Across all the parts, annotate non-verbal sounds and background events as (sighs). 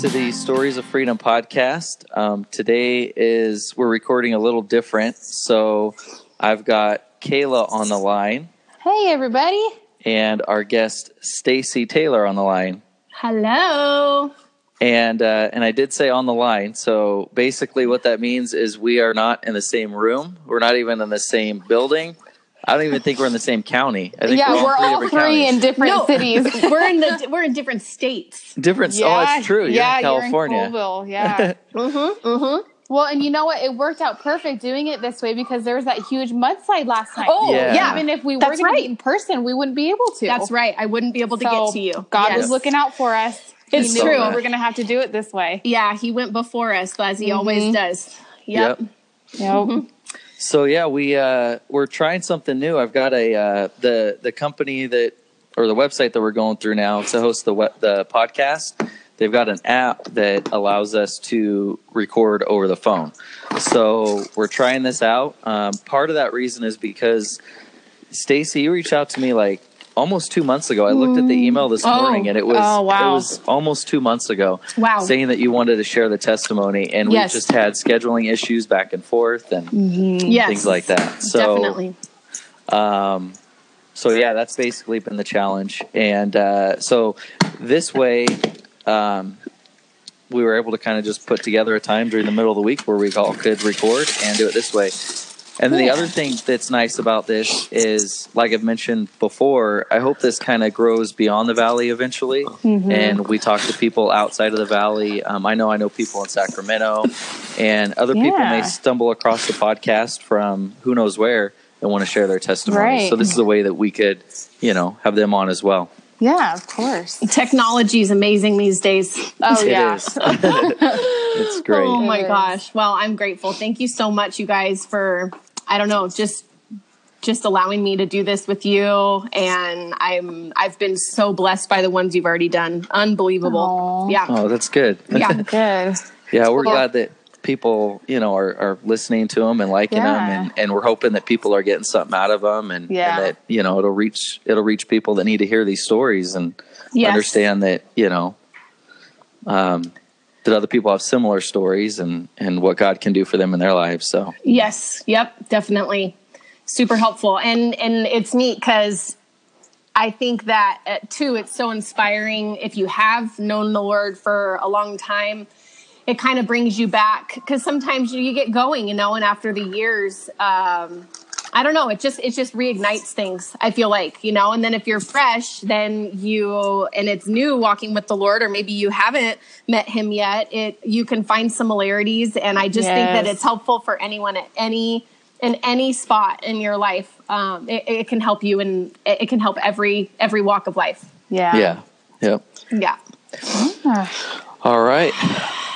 to the Stories of Freedom podcast. Um, today is we're recording a little different, so I've got Kayla on the line Hey, everybody. and our guest Stacy Taylor on the line. Hello. And uh, and I did say on the line. So basically, what that means is we are not in the same room. We're not even in the same building. I don't even think we're in the same county. I think yeah, we're, we're all different three counties. in different No. cities. (laughs) we're in the we're in different states. different. oh, that's true. You're yeah, in California. You're in Colville, (laughs) yeah. Mm-hmm. Mm-hmm. well, and you know what? It worked out perfect doing it this way because there was that huge mudslide last night. Oh, Yeah. yeah. Even if we were That's going right. to meet in person, we wouldn't be able to. That's right. I wouldn't be able to So get to you. God Yes. was looking out for us. It's he knew true. we're going to have to do it this way. Yeah, he went before us as he Mhm. always does. Yep. Yep. Yep. So yeah, we uh, we're trying something new. I've got a uh, the the company that or the website that we're going through now to host the the podcast. They've got an app that allows us to record over the phone. So we're trying this out. Um, part of that reason is because Stacy, you reached out to me like almost two months ago. I looked at the email this Oh. morning, and it was Oh, wow. it was almost two months ago Wow. saying that you wanted to share the testimony, and Yes. we just had scheduling issues back and forth and yes. things like that. So Definitely. um, so yeah, that's basically been the challenge. And uh, so this way, um, we were able to kind of just put together a time during the middle of the week where we all could record and do it this way. And then the other thing that's nice about this is, like I've mentioned before, I hope this kind of grows beyond the valley eventually, Mm-hmm. and we talk to people outside of the valley. Um, I know I know people in Sacramento, and other people may stumble across the podcast from who knows where and want to share their testimony. Right. So this is a way that we could, you know, have them on as well. Yeah, of course. Technology is amazing these days. (laughs) Oh, It yeah. (laughs) is. it's (laughs) great. Oh my gosh. Well, I'm grateful. Thank you so much, you guys, for I don't know, just just allowing me to do this with you. And I'm I've been so blessed by the ones you've already done. Unbelievable. Aw. Yeah. Oh, that's good. (laughs) Yeah. Good. Yeah, we're Well- glad that people, you know, are, are listening to them and liking them, and, and we're hoping that people are getting something out of them, and, Yeah. and that you know it'll reach it'll reach people that need to hear these stories and Yes. understand that you know um, that other people have similar stories and and what God can do for them in their lives. So Yes. Yep. Definitely. Super helpful. And and it's neat because I think that uh, too. It's so inspiring if you have known the Lord for a long time. It kind of brings you back because sometimes you, you get going, you know, and after the years, um, I don't know. It just it just reignites things. I feel like you know, and then if you're fresh, then you and it's new walking with the Lord, or maybe you haven't met Him yet. It you can find similarities, and I just think that it's helpful for anyone at any in any spot in your life. Um, it, it can help you, and it, it can help every every walk of life. Yeah. yeah, yep. Yeah. All right.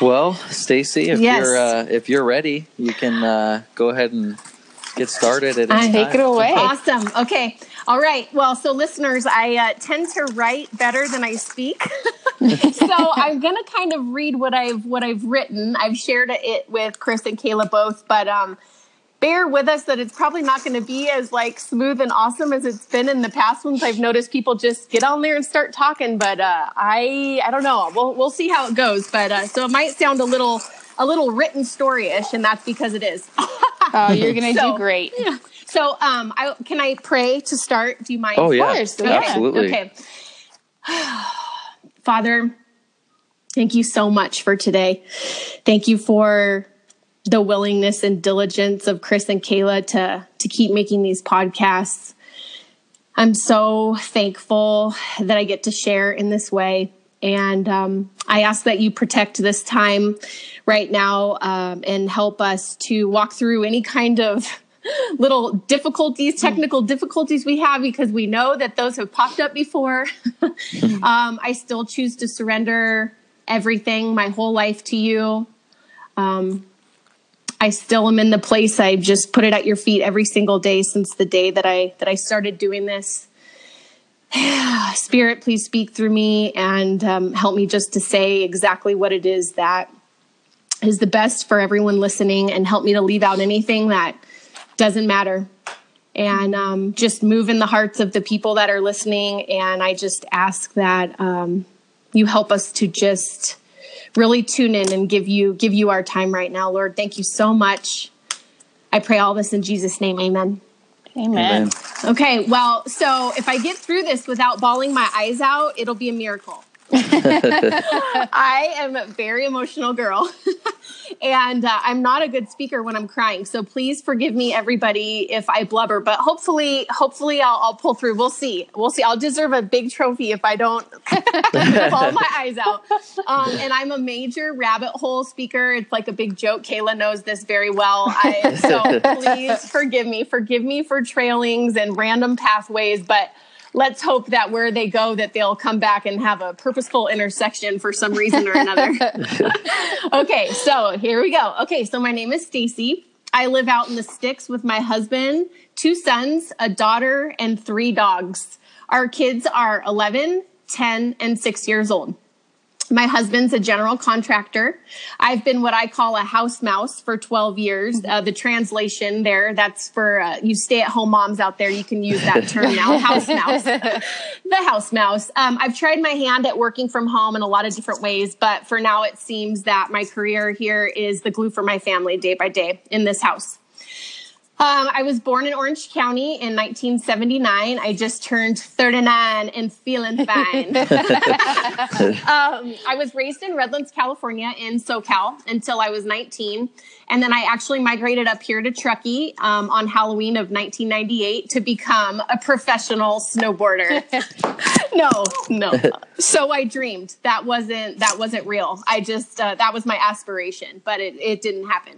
Well, Stacy, if Yes. you're uh, if you're ready, you can uh, go ahead and get started at any Take time. it away. Awesome. Okay. All right. Well, so listeners, I uh, tend to write better than I speak. (laughs) so I'm going to kind of read what I've what I've written. I've shared it with Chris and Kayla both, but um bear with us that it's probably not going to be as like smooth and awesome as it's been in the past ones. I've noticed people just get on there and start talking, but uh I I don't know. We'll we'll see how it goes, but uh so it might sound a little a little written story-ish and that's because it is. (laughs) Oh, you're going to So- do great. So, um, I can I pray to start? Do you mind? Oh yeah, course, yeah. absolutely. Okay. (sighs) Father, thank you so much for today. Thank you for the willingness and diligence of Chris and Kayla to to keep making these podcasts. I'm so thankful that I get to share in this way. And um, I ask that you protect this time right now um, and help us to walk through any kind of (laughs) little difficulties, technical difficulties we have, because we know that those have popped up before. (laughs) um, I still choose to surrender everything, my whole life to you. Um, I still am in the place I've just put it at your feet every single day since the day that I that I started doing this. (sighs) Spirit, please speak through me and um, help me just to say exactly what it is that is the best for everyone listening, and help me to leave out anything that doesn't matter. And um, just move in the hearts of the people that are listening. And I just ask that um, you help us to just really tune in and give you give you our time right now, Lord. Thank you so much. I pray all this in Jesus' name. Amen. Amen. Okay, well, so if I get through this without bawling my eyes out, it'll be a miracle. I am a very emotional girl. (laughs) and uh, I'm not a good speaker when I'm crying. So please forgive me, everybody, if I blubber. But hopefully, hopefully, I'll, I'll pull through. We'll see. We'll see. I'll deserve a big trophy if I don't (laughs) bawl my eyes out. Um, and I'm a major rabbit hole speaker. It's like a big joke. Kayla knows this very well. I, so (laughs) please forgive me. Forgive me for trailings and random pathways, but let's hope that where they go that they'll come back and have a purposeful intersection for some reason or another. (laughs) (laughs) okay, so here we go. Okay, so my name is Stacy. I live out in the sticks with my husband, two sons, a daughter, and three dogs. Our kids are 11, 10, and 6 years old. My husband's a general contractor. I've been what I call a house mouse for 12 years. Uh, the translation there, that's for uh, you stay at home moms out there. You can use that term now, (laughs) house mouse. the house mouse. Um, I've tried my hand at working from home in a lot of different ways, but for now it seems that my career here is the glue for my family day by day in this house. Um, I was born in Orange County in 1979. I just turned 39 and feeling fine. (laughs) um, I was raised in Redlands, California, in SoCal until I was 19. And then I actually migrated up here to Truckee um, on Halloween of 1998 to become a professional snowboarder. (laughs) no, no. So I dreamed. That wasn't that wasn't real. I just uh, that was my aspiration, but it, it didn't happen.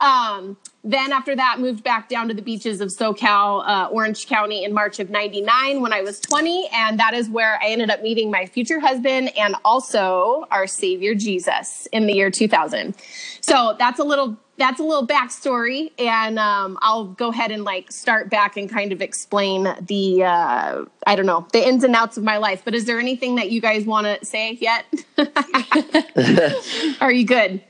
Um, then after that, moved back down to the beaches of SoCal, uh, Orange County in March of 99 when I was 20. And that is where I ended up meeting my future husband and also our savior Jesus in the year 2000. So that's a little, that's a little backstory. And, um, I'll go ahead and like start back and kind of explain the, uh, I don't know, the ins and outs of my life. But is there anything that you guys want to say yet? (laughs) (laughs) Are you good?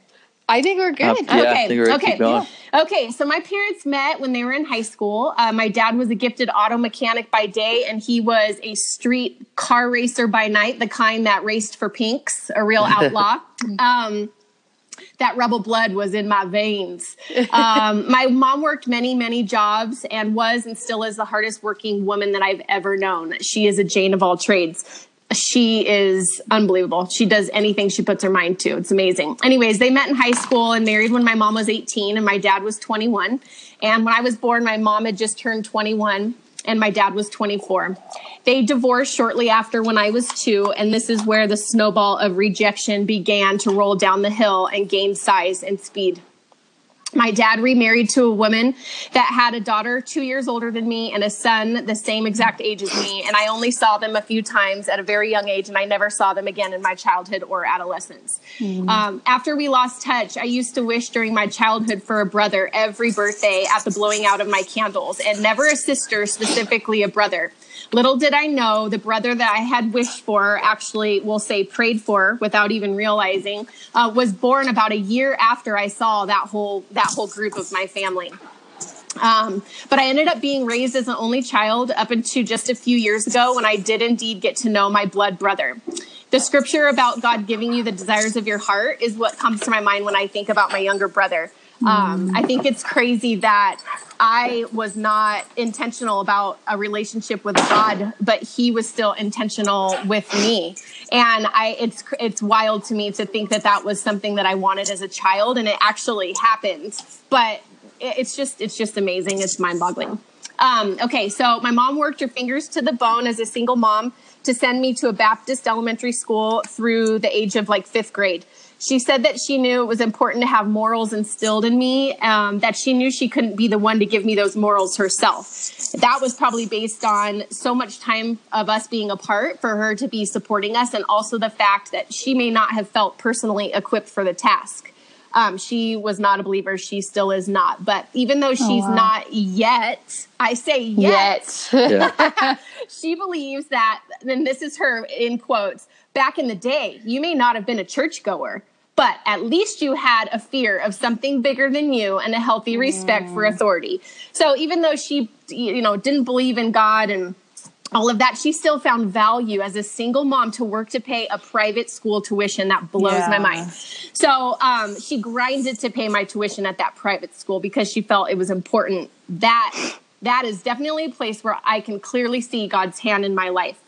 I think we're good. Uh, yeah, okay. We're okay. keep going. Okay. So my parents met when they were in high school. Uh, my dad was a gifted auto mechanic by day, and he was a street car racer by night, the kind that raced for pinks, a real (laughs) outlaw. um, that rebel blood was in my veins. Um, (laughs) my mom worked many, many jobs and was and still is the hardest working woman that I've ever known. She is a Jane of all trades she is unbelievable. She does anything she puts her mind to. It's amazing. Anyways, they met in high school and married when my mom was 18 and my dad was 21. And when I was born, my mom had just turned 21 and my dad was 24. They divorced shortly after when I was two, and this is where the snowball of rejection began to roll down the hill and gain size and speed my dad remarried to a woman that had a daughter two years older than me and a son the same exact age as me. And I only saw them a few times at a very young age, and I never saw them again in my childhood or adolescence. Mm. Um, after we lost touch, I used to wish during my childhood for a brother every birthday at the blowing out of my candles, and never a sister, specifically a brother. Little did I know the brother that I had wished for, actually, we'll say prayed for without even realizing, uh, was born about a year after I saw that whole that whole group of my family. Um, but I ended up being raised as an only child up until just a few years ago when I did indeed get to know my blood brother. The scripture about God giving you the desires of your heart is what comes to my mind when I think about my younger brother. Um, I think it's crazy that I was not intentional about a relationship with God, but He was still intentional with me. And I, it's it's wild to me to think that that was something that I wanted as a child, and it actually happened. But it's just it's just amazing. It's mind boggling. Um, okay, so my mom worked her fingers to the bone as a single mom to send me to a Baptist elementary school through the age of like fifth grade she said that she knew it was important to have morals instilled in me, um, that she knew she couldn't be the one to give me those morals herself. That was probably based on so much time of us being apart for her to be supporting us, and also the fact that she may not have felt personally equipped for the task. Um, she was not a believer. She still is not. But even though she's oh, wow. not yet, I say yet, yet. (laughs) (laughs) She believes that, and this is her in quotes, back in the day, you may not have been a churchgoer, but at least you had a fear of something bigger than you and a healthy respect mm. for authority. So even though she, you know, didn't believe in God and all of that, she still found value as a single mom to work to pay a private school tuition. That blows Yeah. my mind. So um, she grinded to pay my tuition at that private school because she felt it was important. That that is definitely a place where I can clearly see God's hand in my life.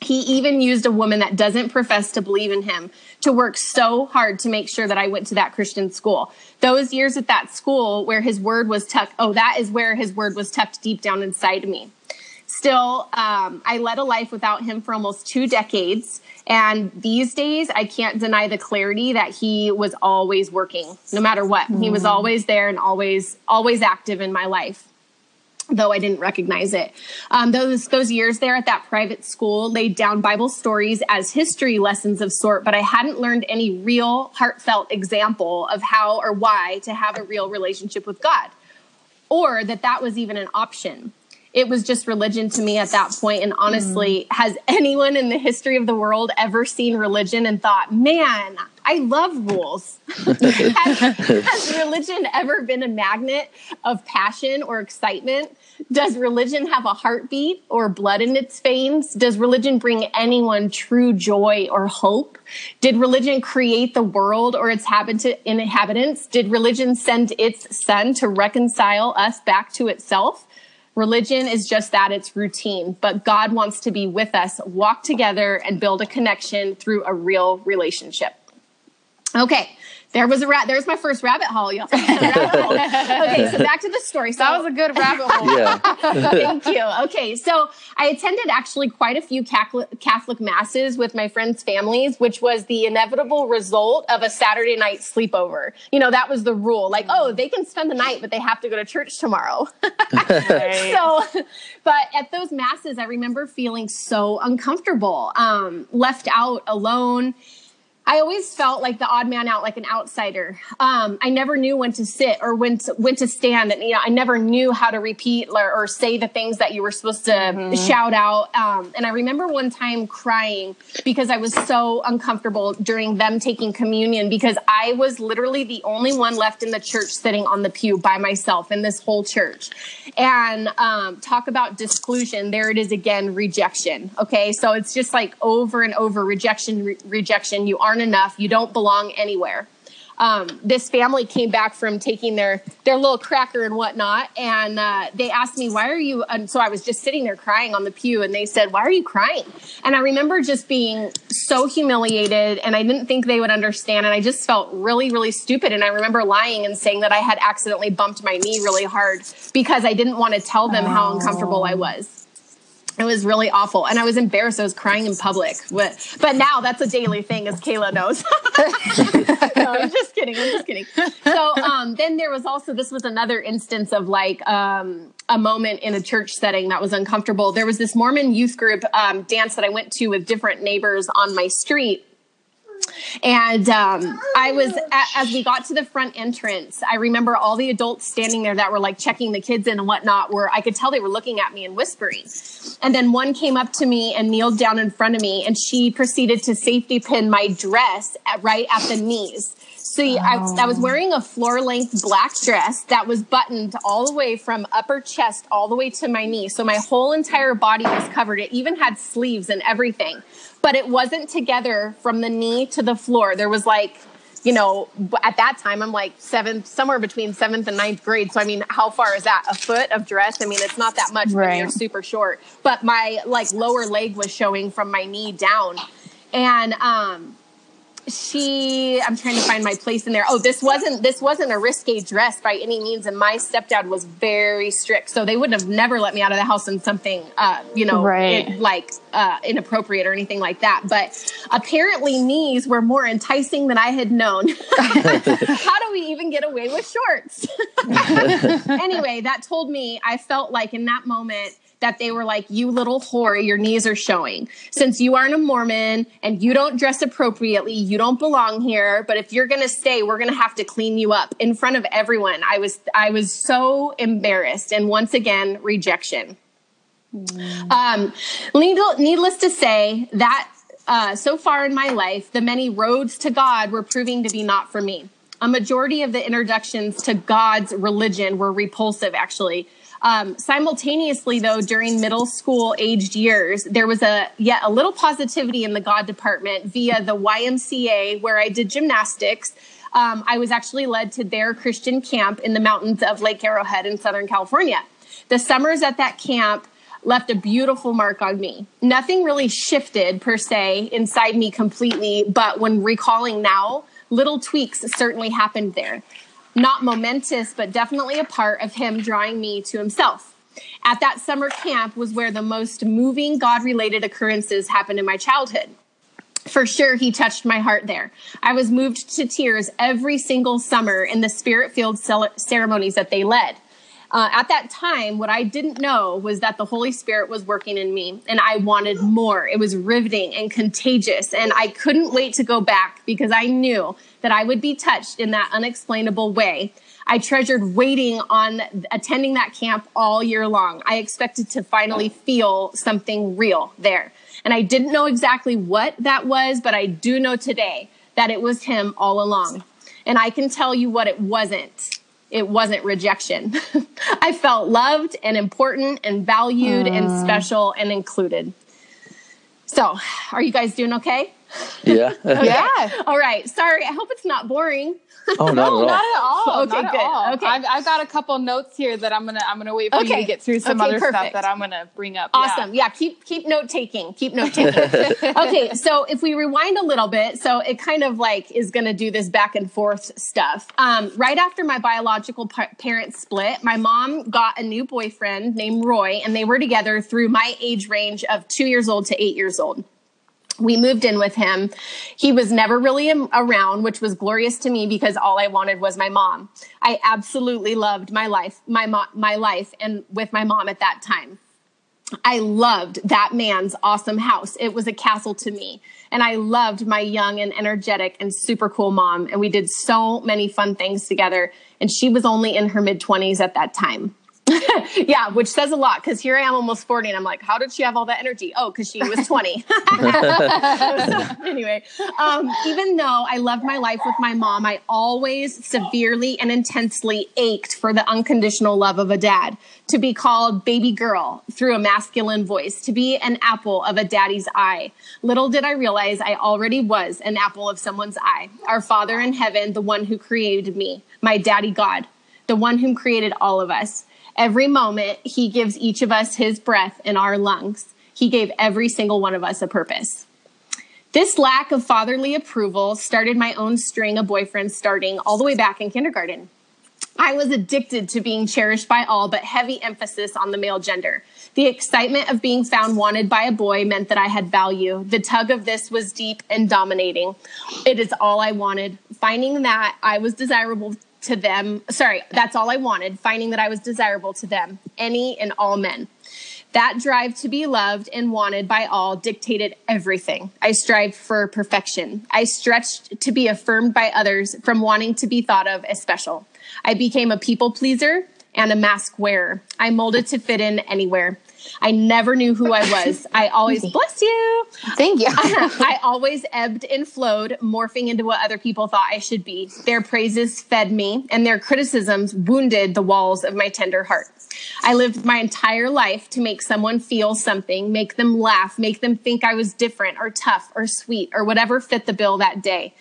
He even used a woman that doesn't profess to believe in him to work so hard to make sure that I went to that Christian school. Those years at that school where his word was tucked, oh, that is where his word was tucked deep down inside me. Still, um, I led a life without him for almost two decades. And these days, I can't deny the clarity that he was always working, no matter what. He was always there and always, always active in my life though I didn't recognize it. Um, those those years there at that private school laid down Bible stories as history lessons of sort, but I hadn't learned any real heartfelt example of how or why to have a real relationship with God, or that that was even an option. It was just religion to me at that point. And honestly, has (laughs) anyone in the history of the world ever seen religion and thought, man, I love rules? (laughs) has, has religion ever been a magnet of passion or excitement? Does religion have a heartbeat or blood in its veins? Does religion bring anyone true joy or hope? Did religion create the world or its habit- inhabitants? Did religion send its son to reconcile us back to itself? Religion is just that, it's routine, but God wants to be with us, walk together, and build a connection through a real relationship. Okay, there was a rat. There's my first rabbit hole, y'all. (laughs) Rabbit hole. okay, so back to the story. So That was a good rabbit hole. Yeah. (laughs) Thank you. Okay, so I attended actually quite a few Catholic, Catholic masses with my friends' families, which was the inevitable result of a Saturday night sleepover. You know, that was the rule. Like, oh, they can spend the night, but they have to go to church tomorrow. (laughs) Right. so, but at those masses, I remember feeling so uncomfortable, um, left out, alone. I always felt like the odd man out, like an outsider. Um, I never knew when to sit or when to, when to stand, and you know, I never knew how to repeat or, or say the things that you were supposed to shout out. Um, and I remember one time crying because I was so uncomfortable during them taking communion because I was literally the only one left in the church sitting on the pew by myself in this whole church. And um, talk about disclusion. There it is again, rejection. Okay, so it's just like over and over rejection, re- rejection. You aren't enough. You don't belong anywhere. Um, this family came back from taking their their little cracker and whatnot, and uh, they asked me, "Why are you?" And so I was just sitting there crying on the pew, and they said, "Why are you crying?" And I remember just being so humiliated, and I didn't think they would understand, and I just felt really, really stupid. And I remember lying and saying that I had accidentally bumped my knee really hard because I didn't want to tell them how uncomfortable I was. It was really awful. And I was embarrassed. I was crying in public. But, but now that's a daily thing, as Kayla knows. (laughs) no, I'm just kidding. I'm just kidding. So um, then there was also, this was another instance of like um, a moment in a church setting that was uncomfortable. There was this Mormon youth group um, dance that I went to with different neighbors on my street. And um, I was, as we got to the front entrance, I remember all the adults standing there that were like checking the kids in and whatnot, where I could tell they were looking at me and whispering. And then one came up to me and kneeled down in front of me, and she proceeded to safety pin my dress at, right at the knees. So I, I was wearing a floor length black dress that was buttoned all the way from upper chest all the way to my knee. So my whole entire body was covered. It even had sleeves and everything, but it wasn't together from the knee to the floor. There was like, you know, at that time, I'm like seventh, somewhere between seventh and ninth grade. So, I mean, how far is that? A foot of dress? I mean, it's not that much Right. you're super short, but my like lower leg was showing from my knee down. And, um, she i'm trying to find my place in there. Oh this wasn't this wasn't a risque dress by any means and my stepdad was very strict so they wouldn't have never let me out of the house in something uh you know Right. it- like uh inappropriate or anything like that. But apparently knees were more enticing than i had known. (laughs) How do we even get away with shorts? (laughs) Anyway that told me i felt like in that moment that they were like, you little whore, your knees are showing. Since you aren't a Mormon and you don't dress appropriately, you don't belong here. But if you're going to stay, we're going to have to clean you up in front of everyone. I was, I was so embarrassed. And once again, rejection. Um, needl- needless to say that uh, so far in my life, the many roads to God were proving to be not for me. a majority of the introductions to God's religion were repulsive, actually. Um, simultaneously, though, during middle school aged years, there was a yet a little positivity in the God department via the YMCA, where I did gymnastics. Um, I was actually led to their Christian camp in the mountains of Lake Arrowhead in Southern California. The summers at that camp left a beautiful mark on me. Nothing really shifted per se inside me completely, but when recalling now, little tweaks certainly happened there not momentous, but definitely a part of him drawing me to himself. At that summer camp was where the most moving God related occurrences happened in my childhood. For sure, he touched my heart there. I was moved to tears every single summer in the spirit filled ceremonies that they led. Uh, at that time, what I didn't know was that the Holy Spirit was working in me and I wanted more. It was riveting and contagious. And I couldn't wait to go back because I knew that I would be touched in that unexplainable way. I treasured waiting on attending that camp all year long. I expected to finally feel something real there. And I didn't know exactly what that was, but I do know today that it was him all along. And I can tell you what it wasn't it wasn't rejection. (laughs) I felt loved and important and valued uh. and special and included. So, are you guys doing okay? Yeah. (laughs) okay. Yeah. All right. Sorry. I hope it's not boring. Oh, not no, at all. Not at all. Okay, not good. All. Okay. I've, I've, got a couple notes here that I'm gonna I'm gonna wait for okay. you to get through some okay, other perfect. stuff that I'm gonna bring up. Awesome. Yeah. yeah keep keep note taking. Keep note taking. (laughs) okay. So if we rewind a little bit, so it kind of like is gonna do this back and forth stuff. Um, right after my biological par- parents split, my mom got a new boyfriend named Roy, and they were together through my age range of two years old to eight years old we moved in with him. He was never really around, which was glorious to me because all I wanted was my mom. I absolutely loved my life, my mo- my life and with my mom at that time. I loved that man's awesome house. It was a castle to me. And I loved my young and energetic and super cool mom. And we did so many fun things together. And she was only in her mid 20s at that time. (laughs) yeah, which says a lot because here I am almost 40 and I'm like, how did she have all that energy? Oh, because she was 20. (laughs) (laughs) so, anyway, um, even though I loved my life with my mom, I always severely and intensely ached for the unconditional love of a dad, to be called baby girl through a masculine voice, to be an apple of a daddy's eye. Little did I realize I already was an apple of someone's eye. Our Father in heaven, the one who created me, my daddy God, the one who created all of us. Every moment, He gives each of us His breath in our lungs. He gave every single one of us a purpose. This lack of fatherly approval started my own string of boyfriends starting all the way back in kindergarten. I was addicted to being cherished by all, but heavy emphasis on the male gender. The excitement of being found wanted by a boy meant that I had value. The tug of this was deep and dominating. It is all I wanted. Finding that I was desirable to them. Sorry, that's all I wanted, finding that I was desirable to them, any and all men. That drive to be loved and wanted by all dictated everything. I strived for perfection. I stretched to be affirmed by others from wanting to be thought of as special. I became a people pleaser and a mask wearer. I molded to fit in anywhere. I never knew who I (laughs) was. I always, bless you. Thank you. (laughs) (laughs) I always ebbed and flowed, morphing into what other people thought I should be. Their praises fed me, and their criticisms wounded the walls of my tender heart. I lived my entire life to make someone feel something, make them laugh, make them think I was different or tough or sweet or whatever fit the bill that day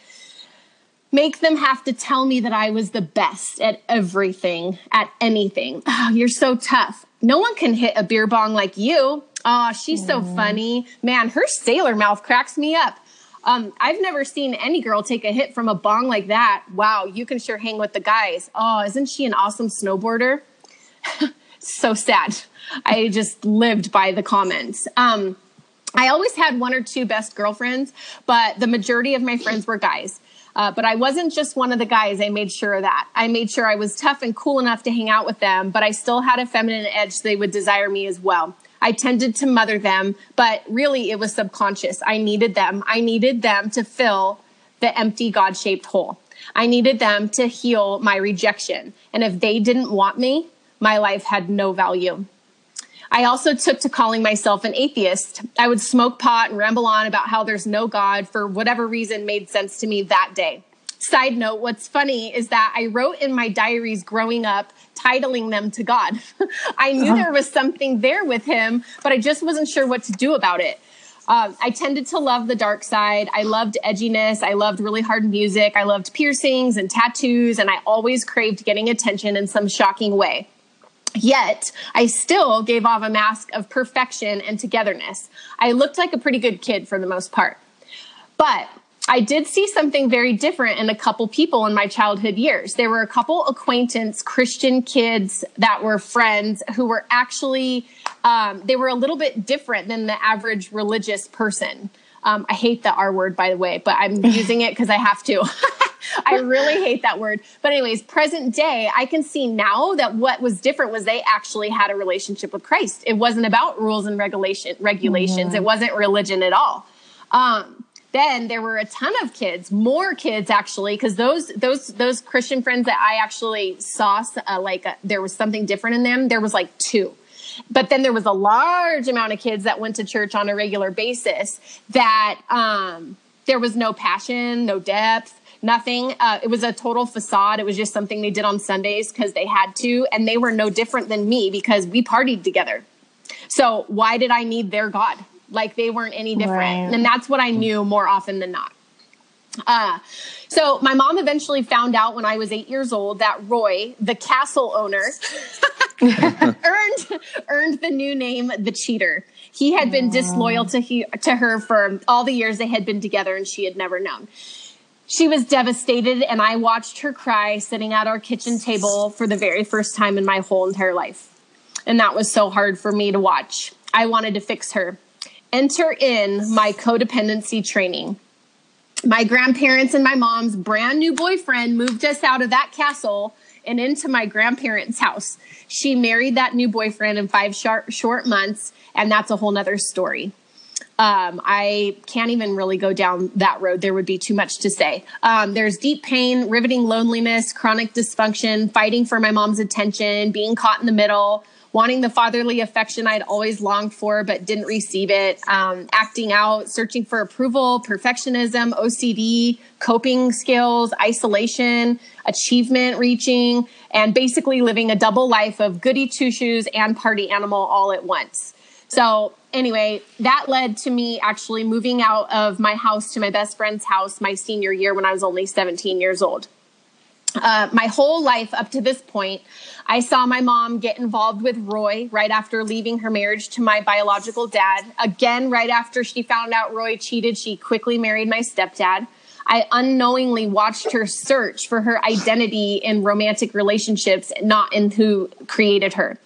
make them have to tell me that I was the best at everything, at anything. (sighs) Oh, you're so tough. No one can hit a beer bong like you. Oh, she's so funny. Man, her sailor mouth cracks me up. Um, I've never seen any girl take a hit from a bong like that. Wow, you can sure hang with the guys. Oh, isn't she an awesome snowboarder? (laughs) so sad. I just lived by the comments. Um, I always had one or two best girlfriends, but the majority of my friends were guys. Uh, but I wasn't just one of the guys. I made sure of that. I made sure I was tough and cool enough to hang out with them, but I still had a feminine edge so they would desire me as well. I tended to mother them, but really it was subconscious. I needed them. I needed them to fill the empty God shaped hole. I needed them to heal my rejection. And if they didn't want me, my life had no value. I also took to calling myself an atheist. I would smoke pot and ramble on about how there's no God for whatever reason made sense to me that day. Side note, what's funny is that I wrote in my diaries growing up, titling them to God. (laughs) I knew there was something there with him, but I just wasn't sure what to do about it. Um, I tended to love the dark side. I loved edginess. I loved really hard music. I loved piercings and tattoos, and I always craved getting attention in some shocking way. Yet, I still gave off a mask of perfection and togetherness. I looked like a pretty good kid for the most part. But I did see something very different in a couple people in my childhood years. There were a couple acquaintance Christian kids that were friends who were actually, um, they were a little bit different than the average religious person. Um, I hate the R word, by the way, but I'm (laughs) using it because I have to. (laughs) I really hate that word. But, anyways, present day, I can see now that what was different was they actually had a relationship with Christ. It wasn't about rules and regulation, regulations, it wasn't religion at all. Um, then there were a ton of kids, more kids actually, because those those those Christian friends that I actually saw, uh, like uh, there was something different in them. There was like two, but then there was a large amount of kids that went to church on a regular basis. That um, there was no passion, no depth, nothing. Uh, it was a total facade. It was just something they did on Sundays because they had to, and they were no different than me because we partied together. So why did I need their God? like they weren't any different. Right. And that's what I knew more often than not. Uh, so my mom eventually found out when I was eight years old that Roy, the castle owner, (laughs) earned earned the new name the cheater. He had been disloyal to he, to her for all the years they had been together, and she had never known. She was devastated, and I watched her cry sitting at our kitchen table for the very first time in my whole entire life. And that was so hard for me to watch. I wanted to fix her enter in my codependency training. My grandparents and my mom's brand new boyfriend moved us out of that castle and into my grandparents' house. She married that new boyfriend in five short, short months, and that's a whole nother story. Um, I can't even really go down that road. There would be too much to say. Um, there's deep pain, riveting loneliness, chronic dysfunction, fighting for my mom's attention, being caught in the middle, wanting the fatherly affection I'd always longed for but didn't receive it, um, acting out, searching for approval, perfectionism, OCD, coping skills, isolation, achievement reaching, and basically living a double life of goody two shoes and party animal all at once. So, anyway, that led to me actually moving out of my house to my best friend's house my senior year when I was only 17 years old. Uh, my whole life up to this point, I saw my mom get involved with Roy right after leaving her marriage to my biological dad. Again, right after she found out Roy cheated, she quickly married my stepdad. I unknowingly watched her search for her identity in romantic relationships, not in who created her.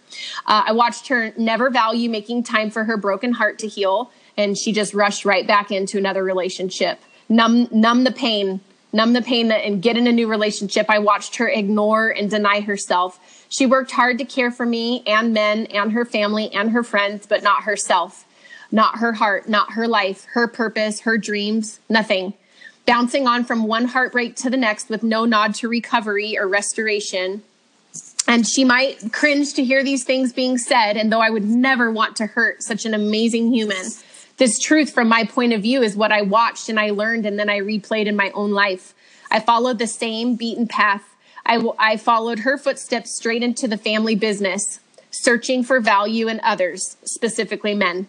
Uh, I watched her never value making time for her broken heart to heal, and she just rushed right back into another relationship. Numb, numb the pain numb the pain and get in a new relationship. I watched her ignore and deny herself. She worked hard to care for me and men and her family and her friends, but not herself, not her heart, not her life, her purpose, her dreams, nothing. Bouncing on from one heartbreak to the next with no nod to recovery or restoration. And she might cringe to hear these things being said. And though I would never want to hurt such an amazing human, this truth from my point of view is what I watched and I learned and then I replayed in my own life. I followed the same beaten path. I, I followed her footsteps straight into the family business, searching for value in others, specifically men.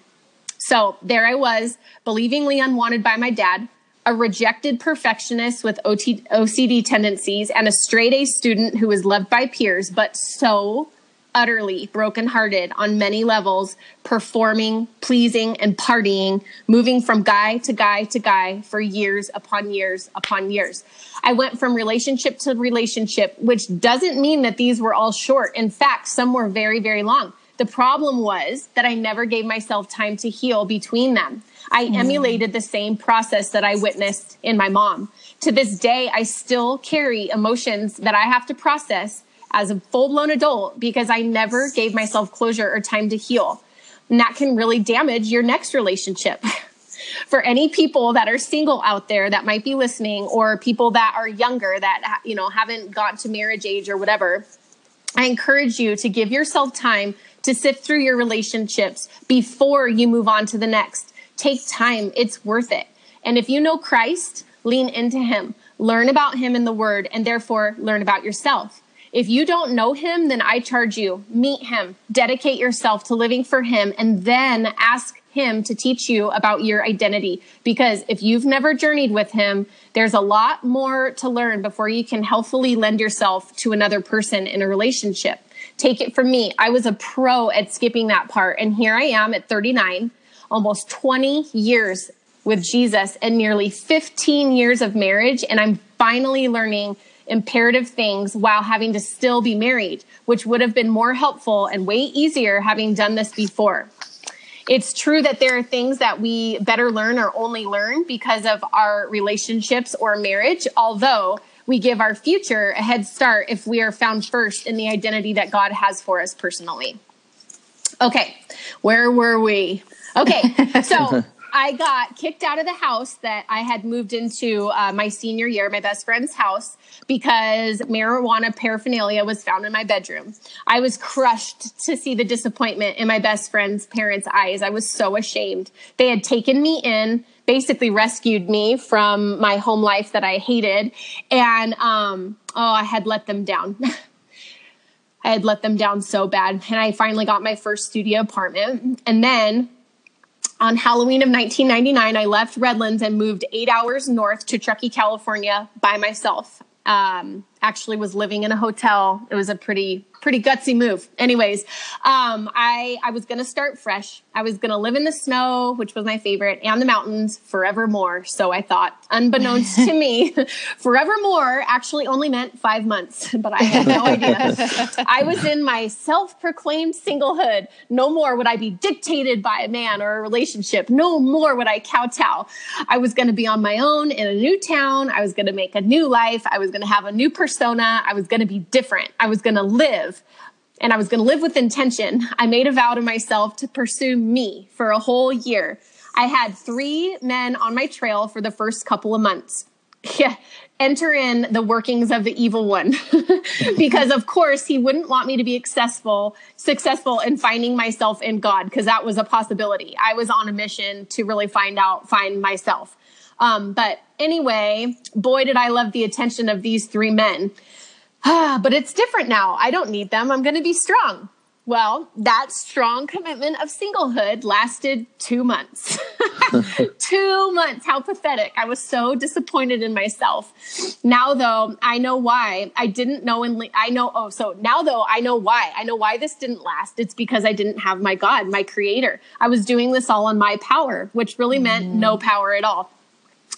So there I was, believingly unwanted by my dad, a rejected perfectionist with OT, OCD tendencies, and a straight A student who was loved by peers, but so utterly brokenhearted on many levels, performing, pleasing, and partying, moving from guy to guy to guy for years upon years upon years. I went from relationship to relationship, which doesn't mean that these were all short. In fact, some were very, very long. The problem was that I never gave myself time to heal between them. I mm. emulated the same process that I witnessed in my mom. To this day, I still carry emotions that I have to process as a full blown adult because I never gave myself closure or time to heal. And that can really damage your next relationship. (laughs) For any people that are single out there that might be listening or people that are younger that you know haven't gotten to marriage age or whatever, I encourage you to give yourself time to sift through your relationships before you move on to the next. Take time, it's worth it. And if you know Christ, lean into him learn about him in the word, and therefore learn about yourself. If you don't know him, then I charge you, meet him, dedicate yourself to living for him, and then ask him to teach you about your identity. Because if you've never journeyed with him, there's a lot more to learn before you can healthfully lend yourself to another person in a relationship. Take it from me. I was a pro at skipping that part. And here I am at 39, almost 20 years with Jesus and nearly 15 years of marriage. And I'm finally learning imperative things while having to still be married, which would have been more helpful and way easier having done this before. It's true that there are things that we better learn or only learn because of our relationships or marriage, although we give our future a head start if we are found first in the identity that God has for us personally. Okay, where were we? Okay, (laughs) so I got kicked out of the house that I had moved into uh, my senior year, my best friend's house, because marijuana paraphernalia was found in my bedroom. I was crushed to see the disappointment in my best friend's parents' eyes. I was so ashamed. They had taken me in, basically rescued me from my home life that I hated, and um, oh, I had let them down. (laughs) I had let them down so bad. And I finally got my first studio apartment. And then on Halloween of 1999, I left Redlands and moved eight hours north to Truckee, California by myself um, actually was living in a hotel. It was a pretty pretty gutsy move. Anyways, um, I I was gonna start fresh. I was gonna live in the snow, which was my favorite, and the mountains forevermore. So I thought, unbeknownst to me, (laughs) forevermore actually only meant five months, (laughs) but I had no (laughs) idea. I was in my self-proclaimed singlehood. No more would I be dictated by a man or a relationship. No more would I kowtow. I was gonna be on my own in a new town. I was gonna make a new life. I was gonna have a new persona. I was gonna be different. I was gonna live live and I was going to live with intention, I made a vow to myself to pursue me for a whole year. I had three men on my trail for the first couple of months. (laughs) Yeah, enter in the workings of the evil one. (laughs) because of course he wouldn't want me to be successful, successful in finding myself in God, because that was a possibility. I was on a mission to really find out, find myself. Um, but anyway, boy, did I love the attention of these three men. Ah, (sighs) but it's different now. I don't need them. I'm going to be strong. Well, that strong commitment of singlehood lasted two months. (laughs) two months. How pathetic. I was so disappointed in myself. Now, though, I know why. I didn't know, and I know, oh, so now, though, I know why. I know why this didn't last. It's because I didn't have my God, my creator. I was doing this all on my power, which really meant mm. no power at all.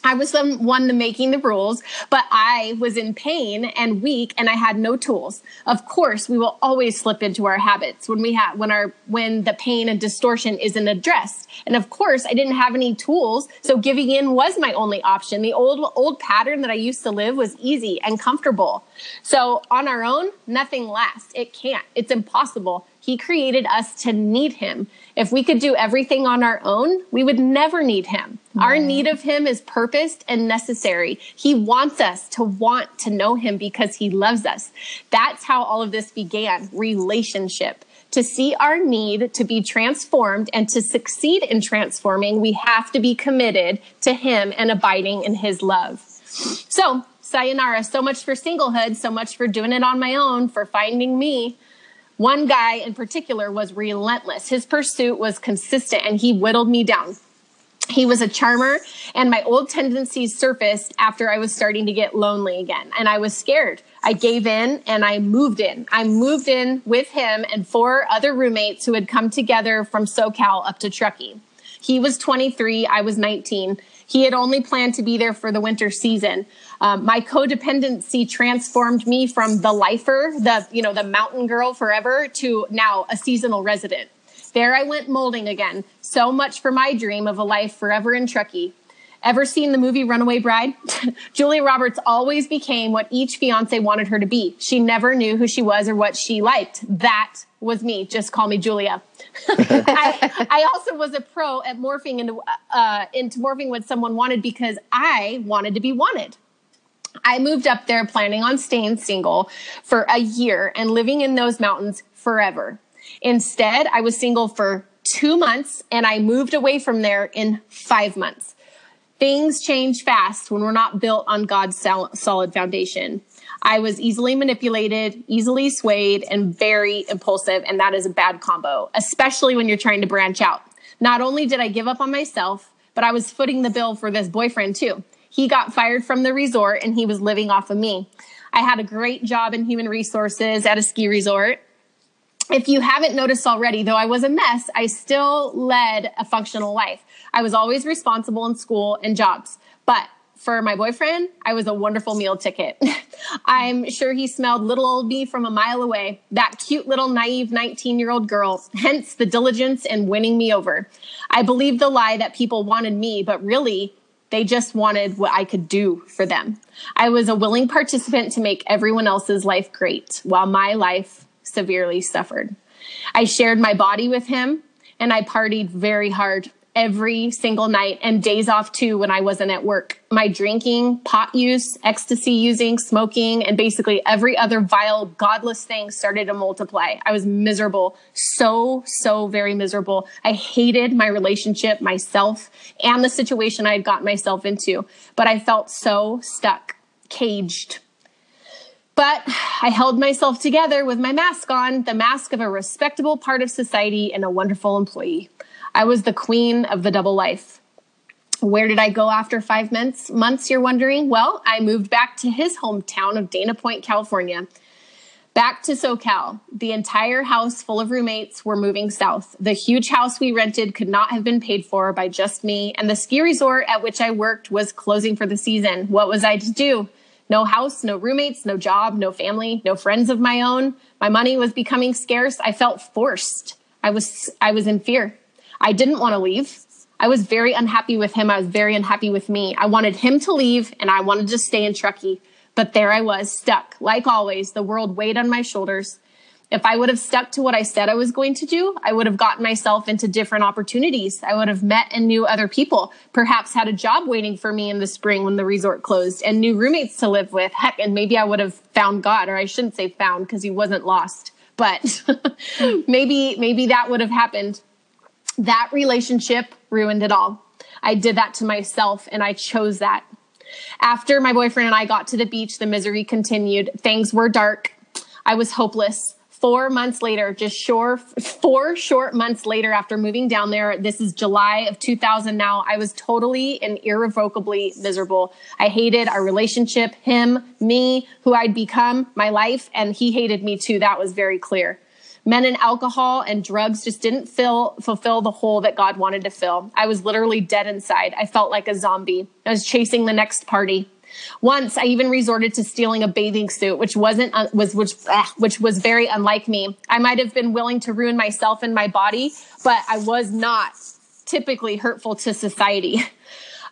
I was the one making the rules, but I was in pain and weak and I had no tools. Of course, we will always slip into our habits when we have when our when the pain and distortion isn't addressed. And of course, I didn't have any tools, so giving in was my only option. The old old pattern that I used to live was easy and comfortable. So on our own, nothing lasts. It can't. It's impossible. He created us to need him. If we could do everything on our own, we would never need him. Our need of him is purposed and necessary. He wants us to want to know him because he loves us. That's how all of this began relationship. To see our need to be transformed and to succeed in transforming, we have to be committed to him and abiding in his love. So, sayonara, so much for singlehood, so much for doing it on my own, for finding me. One guy in particular was relentless. His pursuit was consistent and he whittled me down. He was a charmer, and my old tendencies surfaced after I was starting to get lonely again. And I was scared. I gave in and I moved in. I moved in with him and four other roommates who had come together from SoCal up to Truckee. He was 23, I was 19. He had only planned to be there for the winter season. Um, my codependency transformed me from the lifer, the you know the mountain girl forever, to now a seasonal resident. There I went molding again. So much for my dream of a life forever in Truckee. Ever seen the movie Runaway Bride? (laughs) Julia Roberts always became what each fiance wanted her to be. She never knew who she was or what she liked. That was me. Just call me Julia. (laughs) I, I, also was a pro at morphing into uh, into morphing what someone wanted because I wanted to be wanted. I moved up there planning on staying single for a year and living in those mountains forever. Instead, I was single for two months and I moved away from there in five months. Things change fast when we're not built on God's sol- solid foundation. I was easily manipulated, easily swayed, and very impulsive, and that is a bad combo, especially when you're trying to branch out. Not only did I give up on myself, but I was footing the bill for this boyfriend too. He got fired from the resort and he was living off of me. I had a great job in human resources at a ski resort. If you haven't noticed already, though I was a mess, I still led a functional life. I was always responsible in school and jobs. But for my boyfriend, I was a wonderful meal ticket. (laughs) I'm sure he smelled little old me from a mile away. That cute little naive 19 year old girl, hence the diligence in winning me over. I believed the lie that people wanted me, but really, they just wanted what I could do for them. I was a willing participant to make everyone else's life great while my life severely suffered. I shared my body with him and I partied very hard every single night and days off too when I wasn't at work. My drinking, pot use, ecstasy using, smoking, and basically every other vile, godless thing started to multiply. I was miserable. So, so very miserable. I hated my relationship, myself, and the situation I had gotten myself into. But I felt so stuck, caged. But I held myself together with my mask on, the mask of a respectable part of society and a wonderful employee. I was the queen of the double life. Where did I go after five months? Months, you're wondering? Well, I moved back to his hometown of Dana Point, California. Back to SoCal. The entire house full of roommates were moving south. The huge house we rented could not have been paid for by just me, and the ski resort at which I worked was closing for the season. What was I to do? No house, no roommates, no job, no family, no friends of my own. My money was becoming scarce. I felt forced. I was I was in fear. I didn't want to leave. I was very unhappy with him. I was very unhappy with me. I wanted him to leave and I wanted to stay in Truckee. But there I was, stuck. Like always, the world weighed on my shoulders. If I would have stuck to what I said I was going to do, I would have gotten myself into different opportunities. I would have met and knew other people, perhaps had a job waiting for me in the spring when the resort closed and new roommates to live with. Heck, and maybe I would have found God, or I shouldn't say found because he wasn't lost. But (laughs) maybe, maybe that would have happened that relationship ruined it all. I did that to myself and I chose that. After my boyfriend and I got to the beach, the misery continued. Things were dark. I was hopeless. Four months later, just short, four short months later after moving down there, this is July of 2000 now, I was totally and irrevocably miserable. I hated our relationship, him, me, who I'd become, my life, and he hated me too. That was very clear men and alcohol and drugs just didn't fill fulfill the hole that God wanted to fill. I was literally dead inside. I felt like a zombie. I was chasing the next party. Once I even resorted to stealing a bathing suit, which wasn't uh, was which uh, which was very unlike me. I might have been willing to ruin myself and my body, but I was not typically hurtful to society. (laughs)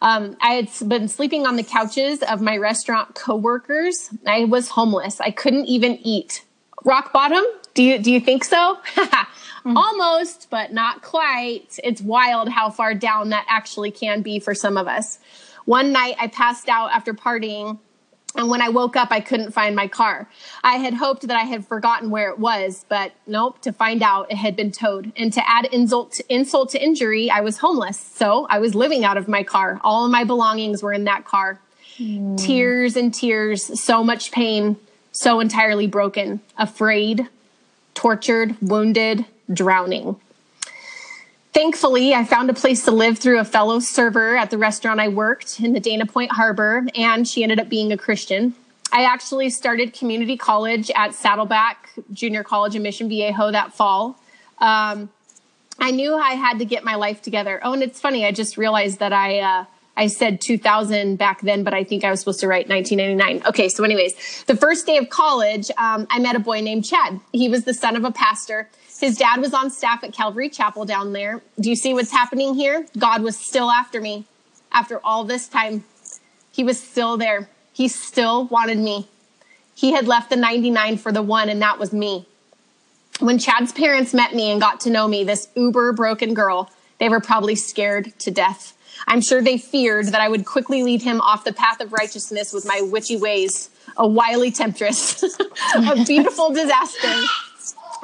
Um, I had been sleeping on the couches of my restaurant coworkers. I was homeless. I couldn't even eat. Rock bottom, do you do you think so? (laughs) mm-hmm. Almost, but not quite. It's wild how far down that actually can be for some of us. One night I passed out after partying and when I woke up, I couldn't find my car. I had hoped that I had forgotten where it was, but nope, to find out it had been towed. And to add insult to, insult to injury, I was homeless. So I was living out of my car. All of my belongings were in that car. Mm. Tears and tears, so much pain, so entirely broken, afraid, tortured, wounded, drowning. Thankfully, I found a place to live through a fellow server at the restaurant I worked in the Dana Point Harbor, and she ended up being a Christian. I actually started community college at Saddleback Junior College in Mission Viejo that fall. Um, I knew I had to get my life together. Oh, and it's funny, I just realized that I uh, I said 2000 back then, but I think I was supposed to write 1999. Okay, so, anyways, the first day of college, um, I met a boy named Chad. He was the son of a pastor. His dad was on staff at Calvary Chapel down there. Do you see what's happening here? God was still after me after all this time. He was still there. He still wanted me. He had left the 99 for the one, and that was me. When Chad's parents met me and got to know me, this uber broken girl, they were probably scared to death. I'm sure they feared that I would quickly lead him off the path of righteousness with my witchy ways, a wily temptress, (laughs) a beautiful disaster.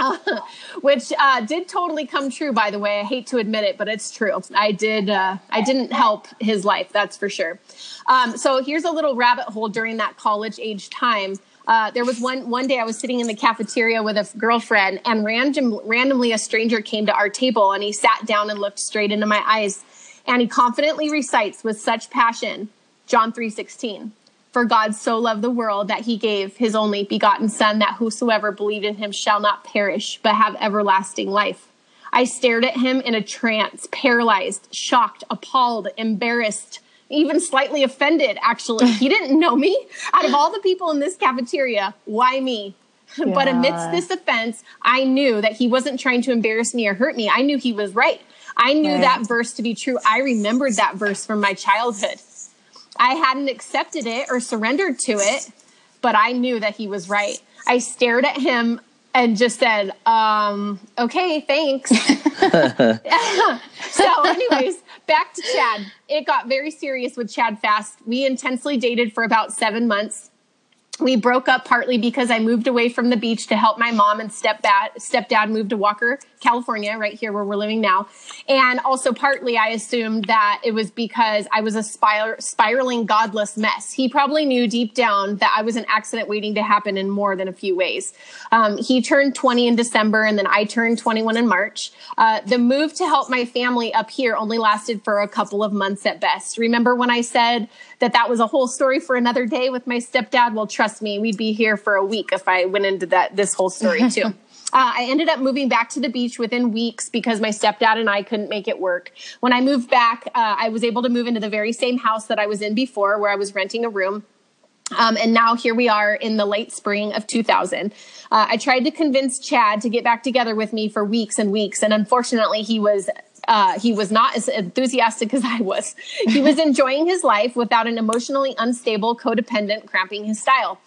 (laughs) which uh, did totally come true by the way. I hate to admit it but it's true. I did uh, i didn't help his life that's for sure. Um, so here's a little rabbit hole during that college age time. Uh, there was one one day I was sitting in the cafeteria with a girlfriend, and random, randomly a stranger came to our table, and he sat down and looked straight into my eyes, and he confidently recites with such passion John three sixteen. For God so loved the world that he gave his only begotten Son, that whosoever believed in him shall not perish, but have everlasting life. I stared at him in a trance, paralyzed, shocked, appalled, embarrassed, even slightly offended, actually. he (laughs) didn't know me. Out of all the people in this cafeteria, why me? Yeah. but amidst this offense, I knew that he wasn't trying to embarrass me or hurt me. I knew he was right. I knew right. that verse to be true. I remembered that verse from my childhood. I hadn't accepted it or surrendered to it, but I knew that he was right. I stared at him and just said, um, okay, thanks. (laughs) (laughs) so, anyways, back to Chad. It got very serious with Chad fast. We intensely dated for about seven months we broke up partly because I moved away from the beach to help my mom and stepdad stepdad move to Walker, California, right here where we're living now. And also partly I assumed that it was because I was a spir- spiraling godless mess. He probably knew deep down that I was an accident waiting to happen in more than a few ways. Um, he turned 20 in December and then I turned 21 in March. Uh, the move to help my family up here only lasted for a couple of months at best. Remember when I said that that was a whole story for another day with my stepdad? Well, trust me, we'd be here for a week if I went into that this whole story too. (laughs) Uh, I ended up moving back to the beach within weeks because my stepdad and I couldn't make it work. When I moved back, uh, I was able to move into the very same house that I was in before, where I was renting a room. Um, and now here we are in the late spring of 2000. Uh, I tried to convince Chad to get back together with me for weeks and weeks, and unfortunately, he was uh, he was not as enthusiastic (laughs) as I was. He was enjoying his life without an emotionally unstable, codependent cramping his style.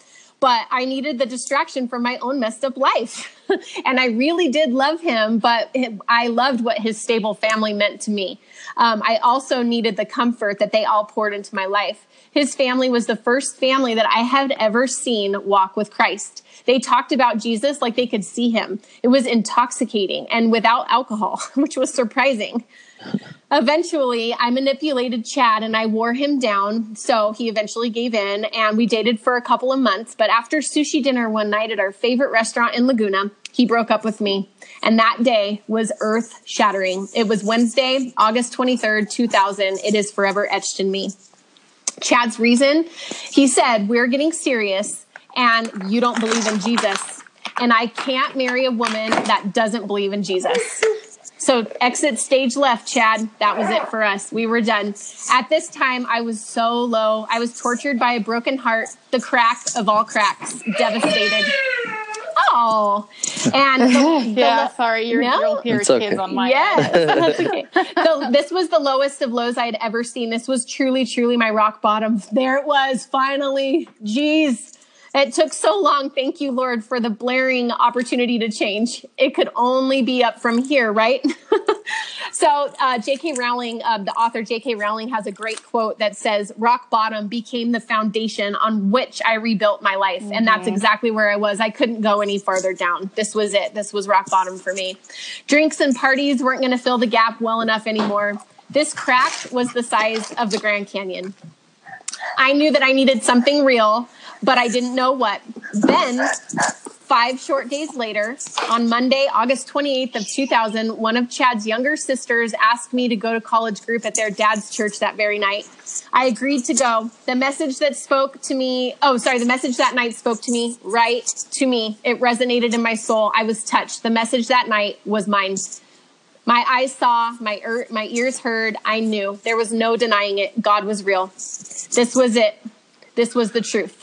But I needed the distraction from my own messed up life. (laughs) and I really did love him, but I loved what his stable family meant to me. Um, I also needed the comfort that they all poured into my life. His family was the first family that I had ever seen walk with Christ. They talked about Jesus like they could see him. It was intoxicating and without alcohol, (laughs) which was surprising. Eventually, I manipulated Chad and I wore him down. So he eventually gave in and we dated for a couple of months. But after sushi dinner one night at our favorite restaurant in Laguna, he broke up with me. And that day was earth shattering. It was Wednesday, August 23rd, 2000. It is forever etched in me. Chad's reason, he said, We're getting serious and you don't believe in Jesus. And I can't marry a woman that doesn't believe in Jesus. So exit stage left, Chad. That was it for us. We were done. At this time, I was so low. I was tortured by a broken heart, the crack of all cracks, devastated. Oh, and the, (laughs) yeah, the, sorry, you're, no? you'll hear okay. kids on my yes, that's okay. (laughs) So this was the lowest of lows I had ever seen. This was truly, truly my rock bottom. There it was, finally. Jeez. It took so long. Thank you, Lord, for the blaring opportunity to change. It could only be up from here, right? (laughs) so, uh, J.K. Rowling, uh, the author J.K. Rowling, has a great quote that says, Rock bottom became the foundation on which I rebuilt my life. Mm-hmm. And that's mm-hmm. exactly where I was. I couldn't go any farther down. This was it. This was rock bottom for me. Drinks and parties weren't going to fill the gap well enough anymore. This crack was the size of the Grand Canyon. I knew that I needed something real but I didn't know what. Then, five short days later, on Monday, August 28th of 2000, one of Chad's younger sisters asked me to go to college group at their dad's church that very night. I agreed to go. The message that spoke to me, oh, sorry, the message that night spoke to me right to me. It resonated in my soul. I was touched. The message that night was mine. My eyes saw, my, er, my ears heard, I knew. There was no denying it. God was real. This was it. This was the truth.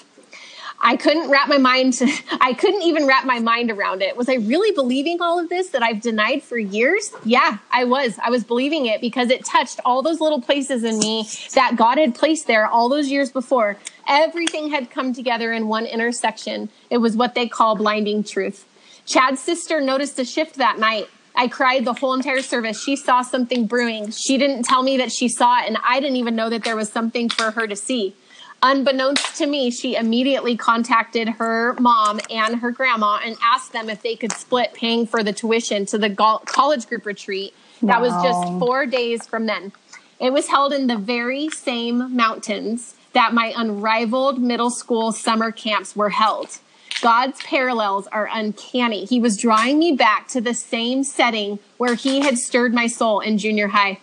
I couldn't wrap my mind, (laughs) I couldn't even wrap my mind around it. Was I really believing all of this that I've denied for years? Yeah, I was. I was believing it because it touched all those little places in me that God had placed there all those years before. Everything had come together in one intersection. It was what they call blinding truth. Chad's sister noticed a shift that night. I cried the whole entire service. She saw something brewing. She didn't tell me that she saw it, and I didn't even know that there was something for her to see. Unbeknownst to me, she immediately contacted her mom and her grandma and asked them if they could split paying for the tuition to the college group retreat. That was just four days from then. It was held in the very same mountains that my unrivaled middle school summer camps were held. God's parallels are uncanny. He was drawing me back to the same setting where he had stirred my soul in junior high.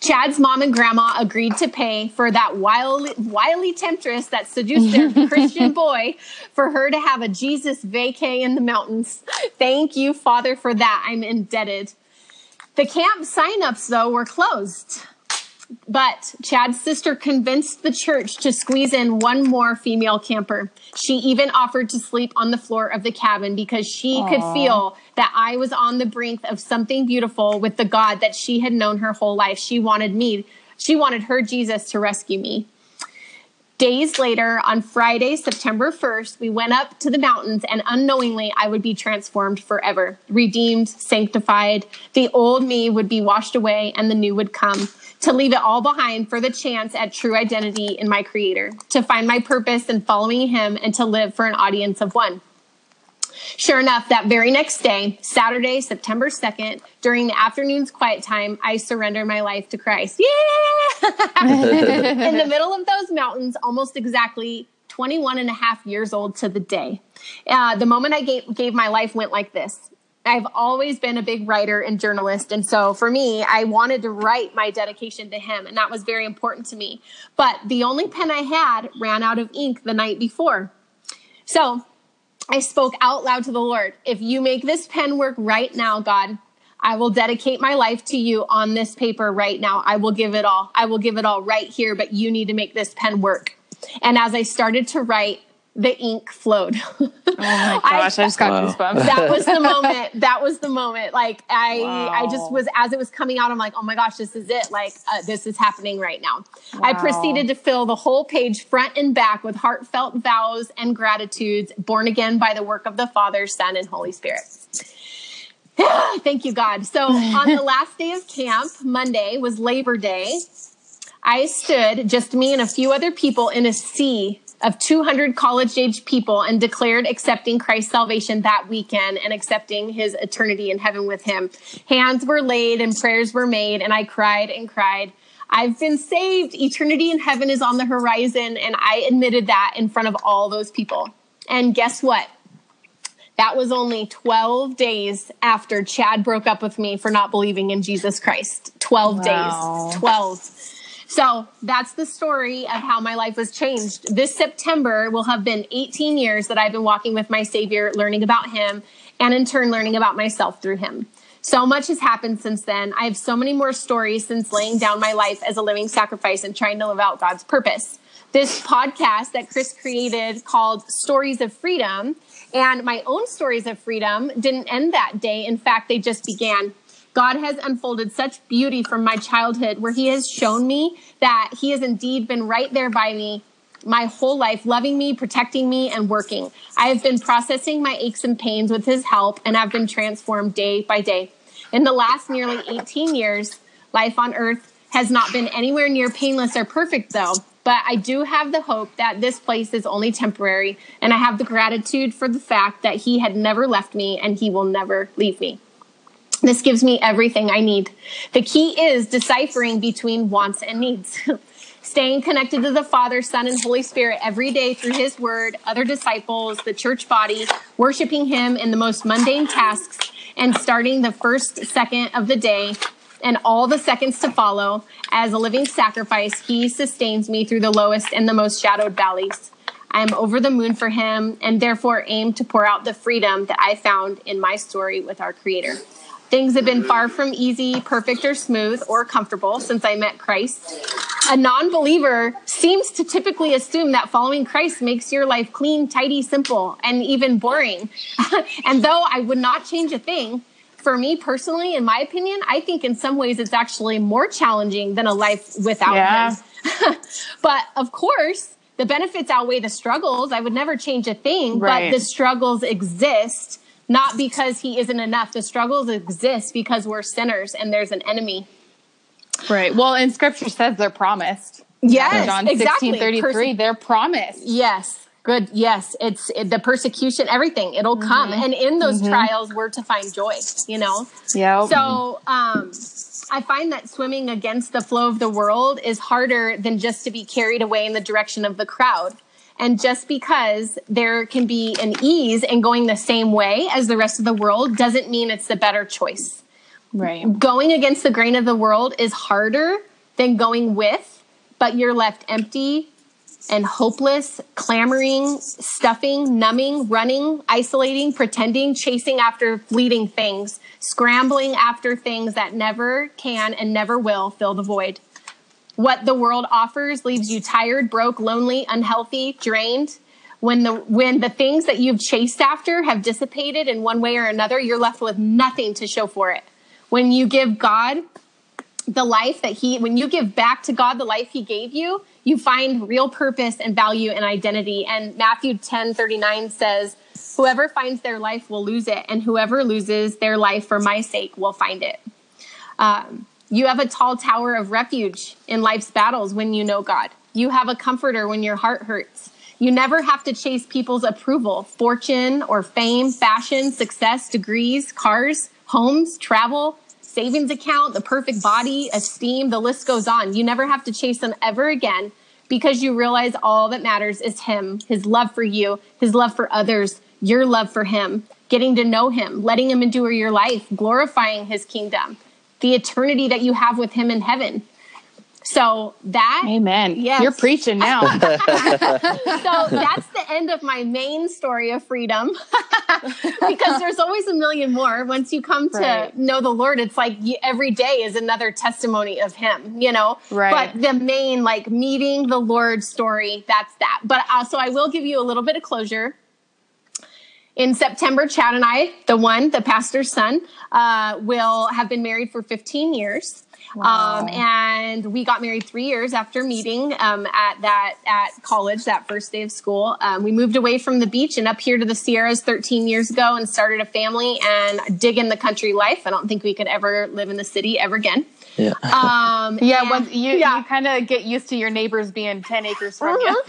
Chad's mom and grandma agreed to pay for that wily, wily temptress that seduced their (laughs) Christian boy for her to have a Jesus vacay in the mountains. Thank you, Father, for that. I'm indebted. The camp signups, though, were closed. But Chad's sister convinced the church to squeeze in one more female camper. She even offered to sleep on the floor of the cabin because she could feel that I was on the brink of something beautiful with the God that she had known her whole life. She wanted me, she wanted her Jesus to rescue me. Days later, on Friday, September 1st, we went up to the mountains, and unknowingly, I would be transformed forever, redeemed, sanctified. The old me would be washed away, and the new would come to leave it all behind for the chance at true identity in my Creator, to find my purpose in following Him, and to live for an audience of one. Sure enough, that very next day, Saturday, September 2nd, during the afternoon's quiet time, I surrendered my life to Christ. Yeah! (laughs) In the middle of those mountains, almost exactly 21 and a half years old to the day. Uh, the moment I gave, gave my life went like this. I've always been a big writer and journalist. And so for me, I wanted to write my dedication to him. And that was very important to me. But the only pen I had ran out of ink the night before. So I spoke out loud to the Lord. If you make this pen work right now, God, I will dedicate my life to you on this paper right now. I will give it all. I will give it all right here, but you need to make this pen work. And as I started to write, the ink flowed. (laughs) Oh my gosh, I, just got Wow. goosebumps. that (laughs) was the moment. That was the moment. Like I, I just was as it was coming out. I'm like, oh my gosh, this is it. Like uh, this is happening right now. I proceeded to fill the whole page front and back with heartfelt vows and gratitudes, born again by the work of the Father, Son, and Holy Spirit. (sighs) Thank you, God. So on the (laughs) last day of camp, Monday was Labor Day. I stood, just me and a few other people, in a sea of 200 college age people and declared accepting Christ's salvation that weekend and accepting his eternity in heaven with him. Hands were laid and prayers were made, and I cried and cried. I've been saved. Eternity in heaven is on the horizon. And I admitted that in front of all those people. And guess what? That was only 12 days after Chad broke up with me for not believing in Jesus Christ. 12 Wow. days. 12. So that's the story of how my life was changed. This September will have been 18 years that I've been walking with my Savior, learning about Him, and in turn, learning about myself through Him. So much has happened since then. I have so many more stories since laying down my life as a living sacrifice and trying to live out God's purpose. This podcast that Chris created called Stories of Freedom and my own stories of freedom didn't end that day. In fact, they just began. God has unfolded such beauty from my childhood where He has shown me that He has indeed been right there by me my whole life, loving me, protecting me, and working. I have been processing my aches and pains with His help and I have been transformed day by day. In the last nearly 18 years, life on earth has not been anywhere near painless or perfect, though. But I do have the hope that this place is only temporary, and I have the gratitude for the fact that He had never left me and He will never leave me. This gives me everything I need. The key is deciphering between wants and needs. (laughs) Staying connected to the Father, Son, and Holy Spirit every day through His Word, other disciples, the church body, worshiping Him in the most mundane tasks, and starting the first second of the day and all the seconds to follow as a living sacrifice. He sustains me through the lowest and the most shadowed valleys. I am over the moon for Him and therefore aim to pour out the freedom that I found in my story with our Creator. Things have been far from easy, perfect, or smooth, or comfortable since I met Christ. A non believer seems to typically assume that following Christ makes your life clean, tidy, simple, and even boring. (laughs) and though I would not change a thing, for me personally, in my opinion, I think in some ways it's actually more challenging than a life without Yeah. Him. (laughs) but of course, the benefits outweigh the struggles. I would never change a thing, Right. but the struggles exist not because he isn't enough. The struggles exist because we're sinners and there's an enemy. Right. Well, and scripture says they're promised. Yes, John exactly. sixteen thirty three. Perse- They're promised. Yes. Good. Yes. It's it, the persecution, everything. It'll come. And in those trials, we're to find joy, you know? Yeah. So um, I find that swimming against the flow of the world is harder than just to be carried away in the direction of the crowd. And just because there can be an ease in going the same way as the rest of the world doesn't mean it's the better choice. right. Going against the grain of the world is harder than going with, but you're left empty and hopeless, clamoring, stuffing, numbing, running, isolating, pretending, chasing after fleeting things, scrambling after things that never can and never will fill the void. What the world offers leaves you tired, broke, lonely, unhealthy, drained. When the when the things that you've chased after have dissipated in one way or another, you're left with nothing to show for it. When you give God the life that he when you give back to God the life he gave you, you find real purpose and value and identity. And Matthew 10 39 says, Whoever finds their life will lose it, and whoever loses their life for my sake will find it. Um, you have a tall tower of refuge in life's battles when you know God. You have a comforter when your heart hurts. You never have to chase people's approval, fortune or fame, fashion, success, degrees, cars, homes, travel, savings account, the perfect body, esteem, the list goes on. You never have to chase them ever again because you realize all that matters is Him, His love for you, His love for others, your love for Him, getting to know Him, letting Him endure your life, glorifying His kingdom, the eternity that you have with Him in heaven. So that Amen. Yes. You're preaching now. (laughs) so that's the end of my main story of freedom (laughs) because there's always a million more once you come to Right. know the lord it's like every day is another testimony of him you know Right. but the main like meeting the lord story that's that but uh, also i will give you a little bit of closure in September, Chad and I, the one, the pastor's son, uh, will have been married for 15 years. Um, and we got married three years after meeting um, at that at college, that first day of school. Um, we moved away from the beach and up here to the Sierras 13 years ago and started a family and dig in the country life. I don't think we could ever live in the city ever again. Yeah. (laughs) Um, yeah, and- once you, yeah. you kind of get used to your neighbors being 10 acres from you. (laughs) (laughs)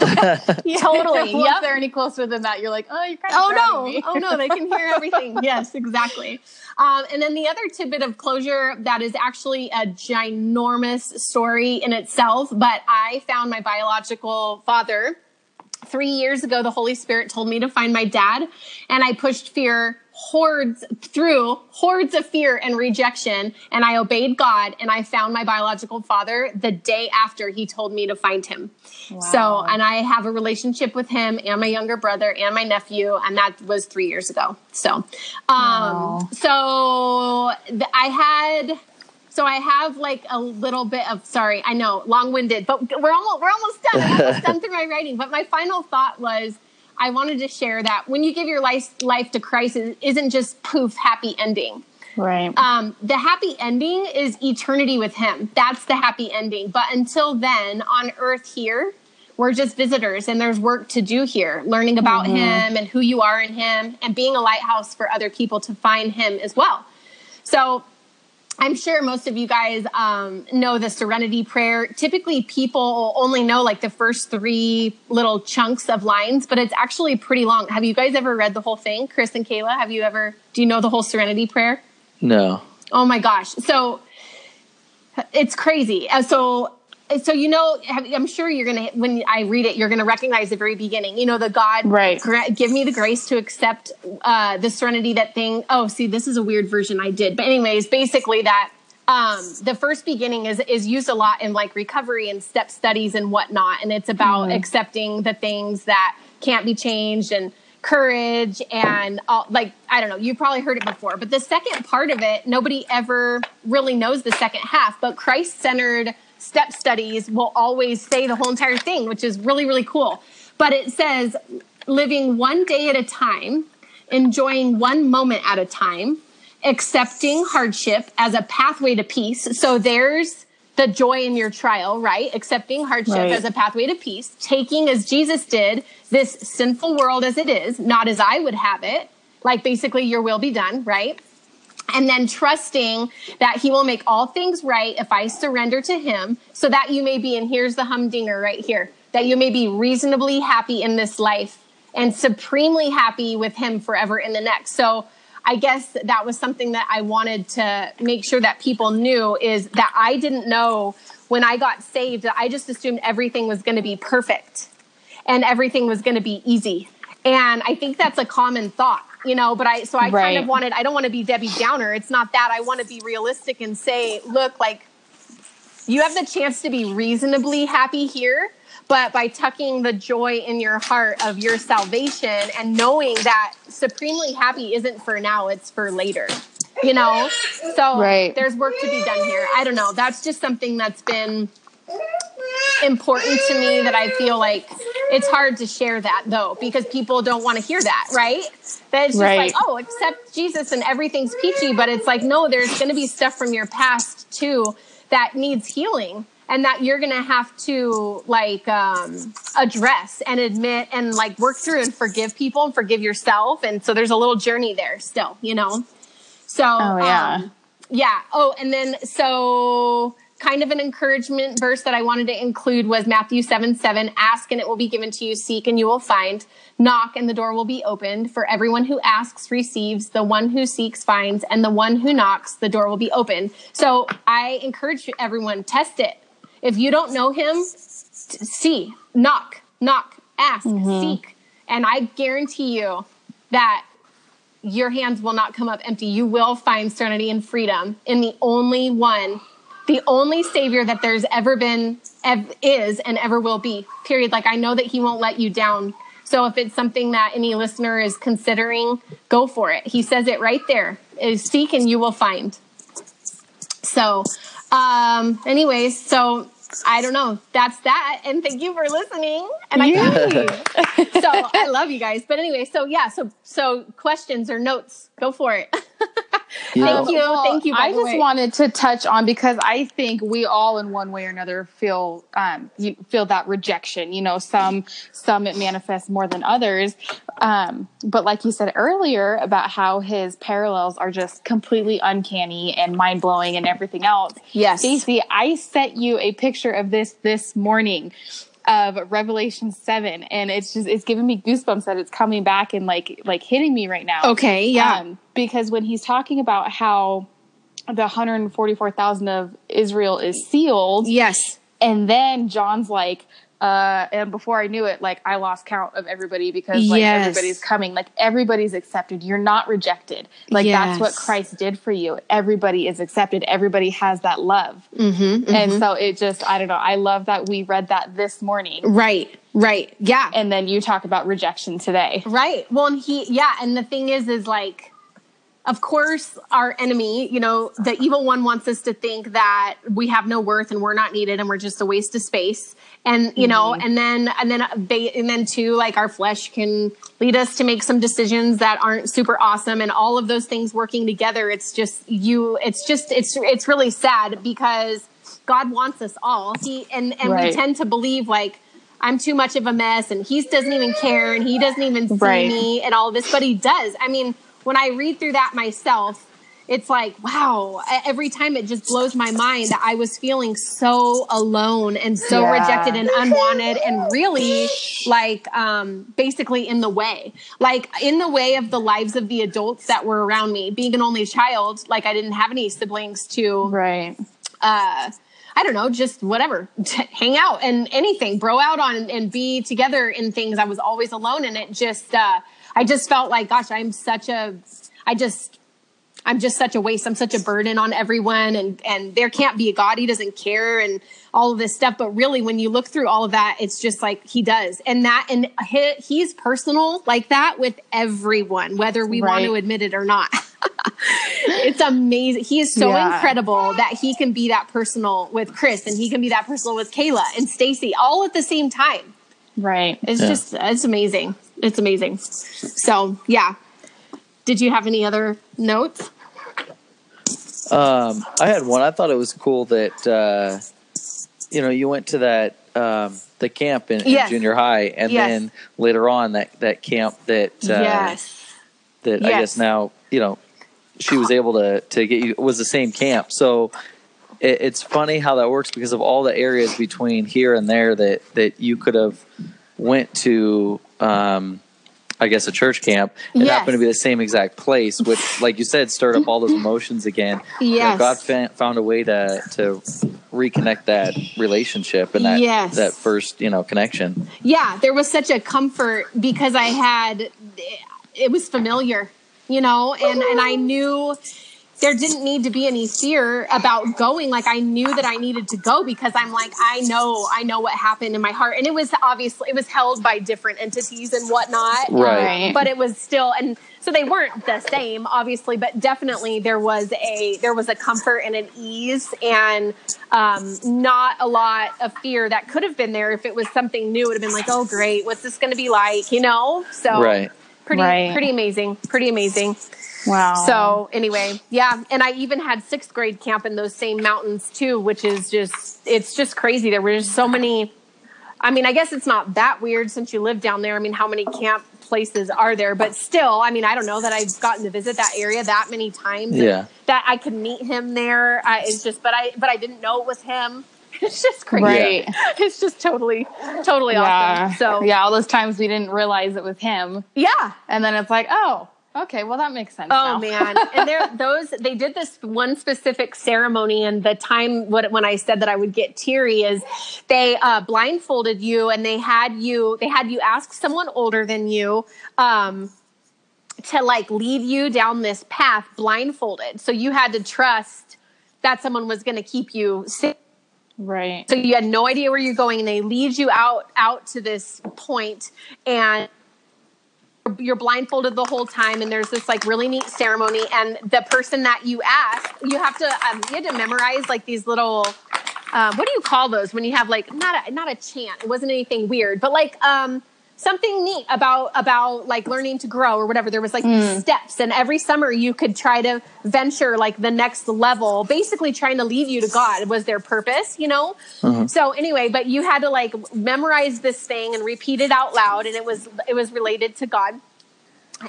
Yeah, totally. Once Yep. they're any closer than that, you're like, oh, you're kind of Oh no! Oh no! They can hear everything. yes, exactly. Um, and then the other tidbit of closure that is actually a ginormous story in itself. But I found my biological father three years ago. The Holy Spirit told me to find my dad, and I pushed fear hordes through hordes of fear and rejection and i obeyed god and i found my biological father the day after he told me to find him so and i have a relationship with him and my younger brother and my nephew and that was three years ago so um Wow. so th- i had so I have like a little bit of sorry, I know, long-winded, but we're almost we're almost done. I'm almost done (laughs) through my writing. But my final thought was I wanted to share that when you give your life life to Christ, it isn't just poof happy ending. Right. Um, the happy ending is eternity with Him. That's the happy ending. But until then, on earth here, we're just visitors and there's work to do here, learning about Him and who you are in Him and being a lighthouse for other people to find Him as well. So I'm sure most of you guys um, know the serenity prayer. Typically, people only know like the first three little chunks of lines, but it's actually pretty long. Have you guys ever read the whole thing? Chris and Kayla, have you ever, do you know the whole serenity prayer? No. Oh my gosh. So it's crazy. Uh, So, so you know, I'm sure you're gonna when I read it, you're gonna recognize the very beginning. You know, the God, Right. gra- give me the grace to accept uh, the serenity. That thing. Oh, see, this is a weird version I did, but anyways, basically that. Um, the first beginning is is used a lot in like recovery and step studies and whatnot, and it's about accepting the things that can't be changed and courage and all, like I don't know. You probably heard it before, but the second part of it, nobody ever really knows the second half. But Christ centered step studies will always say the whole entire thing, which is really really cool. But it says living one day at a time, enjoying one moment at a time, accepting hardship as a pathway to peace. So there's the joy in your trial, right? Accepting hardship Right. as a pathway to peace, taking as Jesus did this sinful world as it is, not as I would have it, like basically your will be done, right? And then trusting that he will make all things right if I surrender to him, so that you may be, and here's the humdinger right here, that you may be reasonably happy in this life and supremely happy with him forever in the next. So I guess that was something that I wanted to make sure that people knew is that I didn't know when I got saved that I just assumed everything was going to be perfect and everything was going to be easy. And I think that's a common thought, you know, but I, so I Right. kind of wanted, I don't want to be Debbie Downer. It's not that. I want to be realistic and say, look, like you have the chance to be reasonably happy here, but by tucking the joy in your heart of your salvation and knowing that supremely happy isn't for now, it's for later. You know? So Right. there's work to be done here. I don't know. That's just something that's been important to me that I feel like it's hard to share that though because people don't want to hear that, right? That it's just Right. like, oh, accept Jesus and everything's peachy, but it's like, no, there's going to be stuff from your past too that needs healing and that you're going to have to like um, address and admit and like work through and forgive people and forgive yourself. And so there's a little journey there still, you know? So, Oh, yeah. um, yeah. Oh, and then so kind of an encouragement verse that I wanted to include was Matthew 7 7. Ask and it will be given to you, seek and you will find, knock and the door will be opened. For everyone who asks receives, the one who seeks finds, and the one who knocks, the door will be opened. So I encourage everyone, test it. If you don't know him, see, knock, knock, ask, mm-hmm. seek. And I guarantee you that your hands will not come up empty. You will find serenity and freedom in the only one, the only savior that there's ever been, ev- is, and ever will be. Period. Like I know that he won't let you down. So if it's something that any listener is considering, go for it. He says it right there: is seek and you will find. So, um, anyways, so I don't know. That's that. And thank you for listening. And I Yay. (laughs) so I love you guys. But anyway, so yeah, so so questions or notes, go for it. You Thank you. Well, Thank you, by I the just way. wanted to touch on because I think we all, in one way or another, feel um, you feel that rejection. You know, some some it manifests more than others. Um, but like you said earlier about how his parallels are just completely uncanny and mind blowing and everything else. Yes. Stacey, I sent you a picture of this this morning of Revelation seven, and it's just it's giving me goosebumps that it's coming back and like like hitting me right now. Okay, yeah. Um, because when he's talking about how the 144,000 of Israel is sealed, yes. and then John's like, uh, and before I knew it, like I lost count of everybody because like Yes. everybody's coming, like everybody's accepted. You're not rejected. Like that's what Christ did for you. Everybody is accepted. Everybody has that love. Mm-hmm, And so it just, I don't know. I love that we read that this morning. Right. Right. Yeah. And then you talk about rejection today. Right. Well, and he, yeah. And the thing is, is like, of course, our enemy, you know, the evil one wants us to think that we have no worth and we're not needed and we're just a waste of space. And, you know, mm-hmm. and then, and then, uh, ba- and then too, like our flesh can lead us to make some decisions that aren't super awesome and all of those things working together. It's just you, it's just, it's, it's really sad because God wants us all. He, and, and we tend to believe like, I'm too much of a mess and he doesn't even care and he doesn't even see Right. me and all this, but he does. I mean, when I read through that myself, it's like, wow, every time it just blows my mind that I was feeling so alone and so Yeah. rejected and unwanted and (laughs) really like um basically in the way. Like in the way of the lives of the adults that were around me. Being an only child, like I didn't have any siblings to Right. uh I don't know, just whatever, (laughs) hang out and anything, bro out on and be together in things. I was always alone and it just, uh, I just felt like, gosh, I'm such a, I just, I'm just such a waste. I'm such a burden on everyone and, and there can't be a God. He doesn't care and all of this stuff. But really, when you look through all of that, it's just like he does. And that, and he, he's personal like that with everyone, whether we want to admit it or not. (laughs) it's amazing. He is so Yeah. incredible that he can be that personal with Chris and he can be that personal with Kayla and Stacy all at the same time. Right. It's Yeah. just it's amazing. It's amazing. So yeah. Did you have any other notes? Um, I had one. I thought it was cool that uh, you know you went to that um, the camp in, in junior high, and Yes. then later on that that camp that uh, yes. that I guess now you know she was able to to get you was the same camp. So it, it's funny how that works because of all the areas between here and there that that you could have went to. Um, I guess a church camp. It Yes. happened to be the same exact place, which, like you said, stirred up all those emotions again. You know, Yes. God fa- found a way to to reconnect that relationship and that Yes. that first you know connection. yeah there was such a comfort because i had it was familiar you know and and i knew there didn't need to be any fear about going. Like i knew that i needed to go because i'm like i know i know what happened in my heart. And it was obviously it was held by different entities and whatnot. Right. but it was still and so they weren't the same obviously but definitely there was a there was a comfort and an ease and um, not a lot of fear that could have been there if it was something new. It would have been like oh great. What's this going to be like? You know? So Right. Pretty Right. pretty amazing pretty amazing Wow. so anyway, yeah, and I even had sixth grade camp in those same mountains too, which is just it's just crazy. There were just so many. I mean, I guess it's not that weird since you live down there. I mean, how many camp places are there? But still, I mean, I don't know that I've gotten to visit that area that many times. Yeah. that I could meet him there. I, it's just, but I but I didn't know it was him. (laughs) It's just crazy. right. It's just totally totally Yeah. awesome. So yeah, all those times we didn't realize it was him, yeah. and then it's like, oh, okay, well that makes sense. Oh now. man! (laughs) And there, those they did this one specific ceremony, and the time what, when I said that I would get teary is they uh, blindfolded you, and they had you they had you ask someone older than you. Um, to like lead you down this path blindfolded. So you had to trust that someone was going to keep you safe. Right. So you had no idea where you're going, and they lead you out out to this point, and you're blindfolded the whole time. And there's this like really neat ceremony, and the person that you ask, you have to um, you had to memorize like these little. Um, what do you call those when you have like not a not a chant? It wasn't anything weird, but like um, something neat about about like learning to grow or whatever. There was like these steps, and every summer you could try to venture like the next level, basically trying to lead you to God was their purpose, you know. So anyway, but you had to like memorize this thing and repeat it out loud, and it was it was related to God.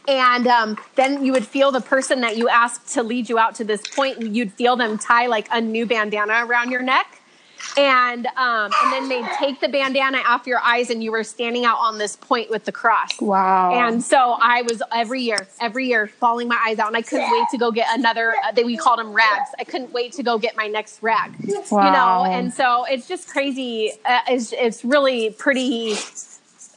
And um, then you would feel the person that you asked to lead you out to this point, you'd feel them tie like a new bandana around your neck and um, and then they'd take the bandana off your eyes and you were standing out on this point with the cross Wow. and so i was every year every year falling my eyes out and i couldn't wait to go get another uh, they we called them rags i couldn't wait to go get my next rag Wow. you know and so it's just crazy uh, it's, it's really pretty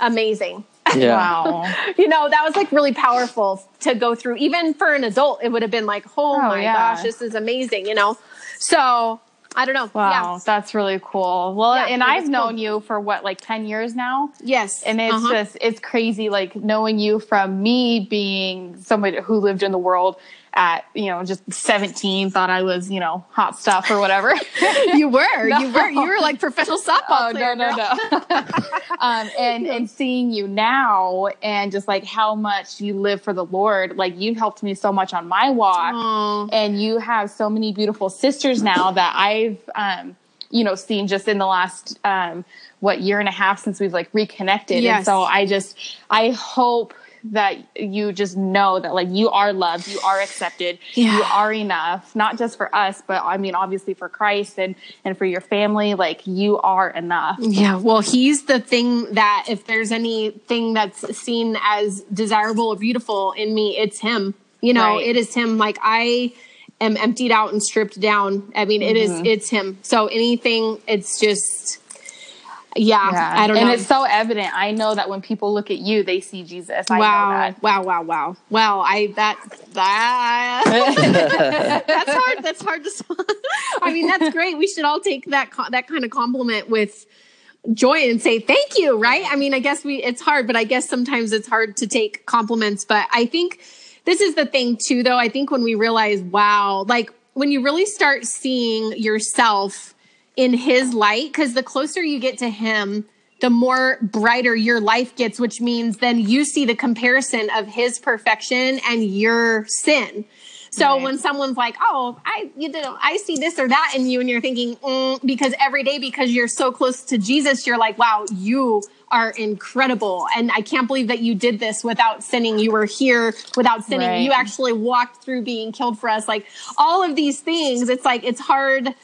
amazing Yeah. wow. (laughs) you know that was like really powerful to go through even for an adult it would have been like oh, Oh, my yeah. gosh this is amazing you know so i don't know Wow, yeah that's really cool. Well, Yeah, and I've known cool. you for what, like 10 years now? yes And it's Uh-huh. just, it's crazy, like knowing you from me being somebody who lived in the world at, you know, just 17, thought I was, you know, hot stuff or whatever. (laughs) you were you were you were like professional softball Oh player, no no girl. no! (laughs) um, and and seeing you now, and just like how much you live for the Lord, like you've helped me so much on my walk, Aw. and you have so many beautiful sisters now that I've um, you know seen just in the last um, what year and a half since we've like reconnected. Yes. And so I just I hope that you just know that like you are loved, you are accepted, Yeah. you are enough, not just for us, but I mean obviously for Christ and and for your family. Like you are enough. Yeah, well, he's the thing that if there's anything that's seen as desirable or beautiful in me, it's him. You know, Right. it is him. Like I am emptied out and stripped down. I mean, it is Mm-hmm. it's him. So anything, it's just yeah, I don't know. and it's so evident. I know that when people look at you, they see Jesus. I know wow, that. wow, wow, wow, wow! I that that (laughs) that's hard. That's hard to. (laughs) I mean, that's great. We should all take that that kind of compliment with joy and say thank you. Right? I mean, I guess we. It's hard, but I guess sometimes it's hard to take compliments. But I think this is the thing too, though. I think when we realize, wow, like when you really start seeing yourself in His light, because the closer you get to Him. The more brighter your life gets, which means then you see the comparison of his perfection and your sin. So Right. when someone's like, "Oh, I you did I see this or that in you," and you're thinking, mm, because every day because you're so close to Jesus, you're like, "Wow, you are incredible," and I can't believe that you did this without sinning. You were here without sinning. Right. You actually walked through being killed for us. Like all of these things, it's like it's hard.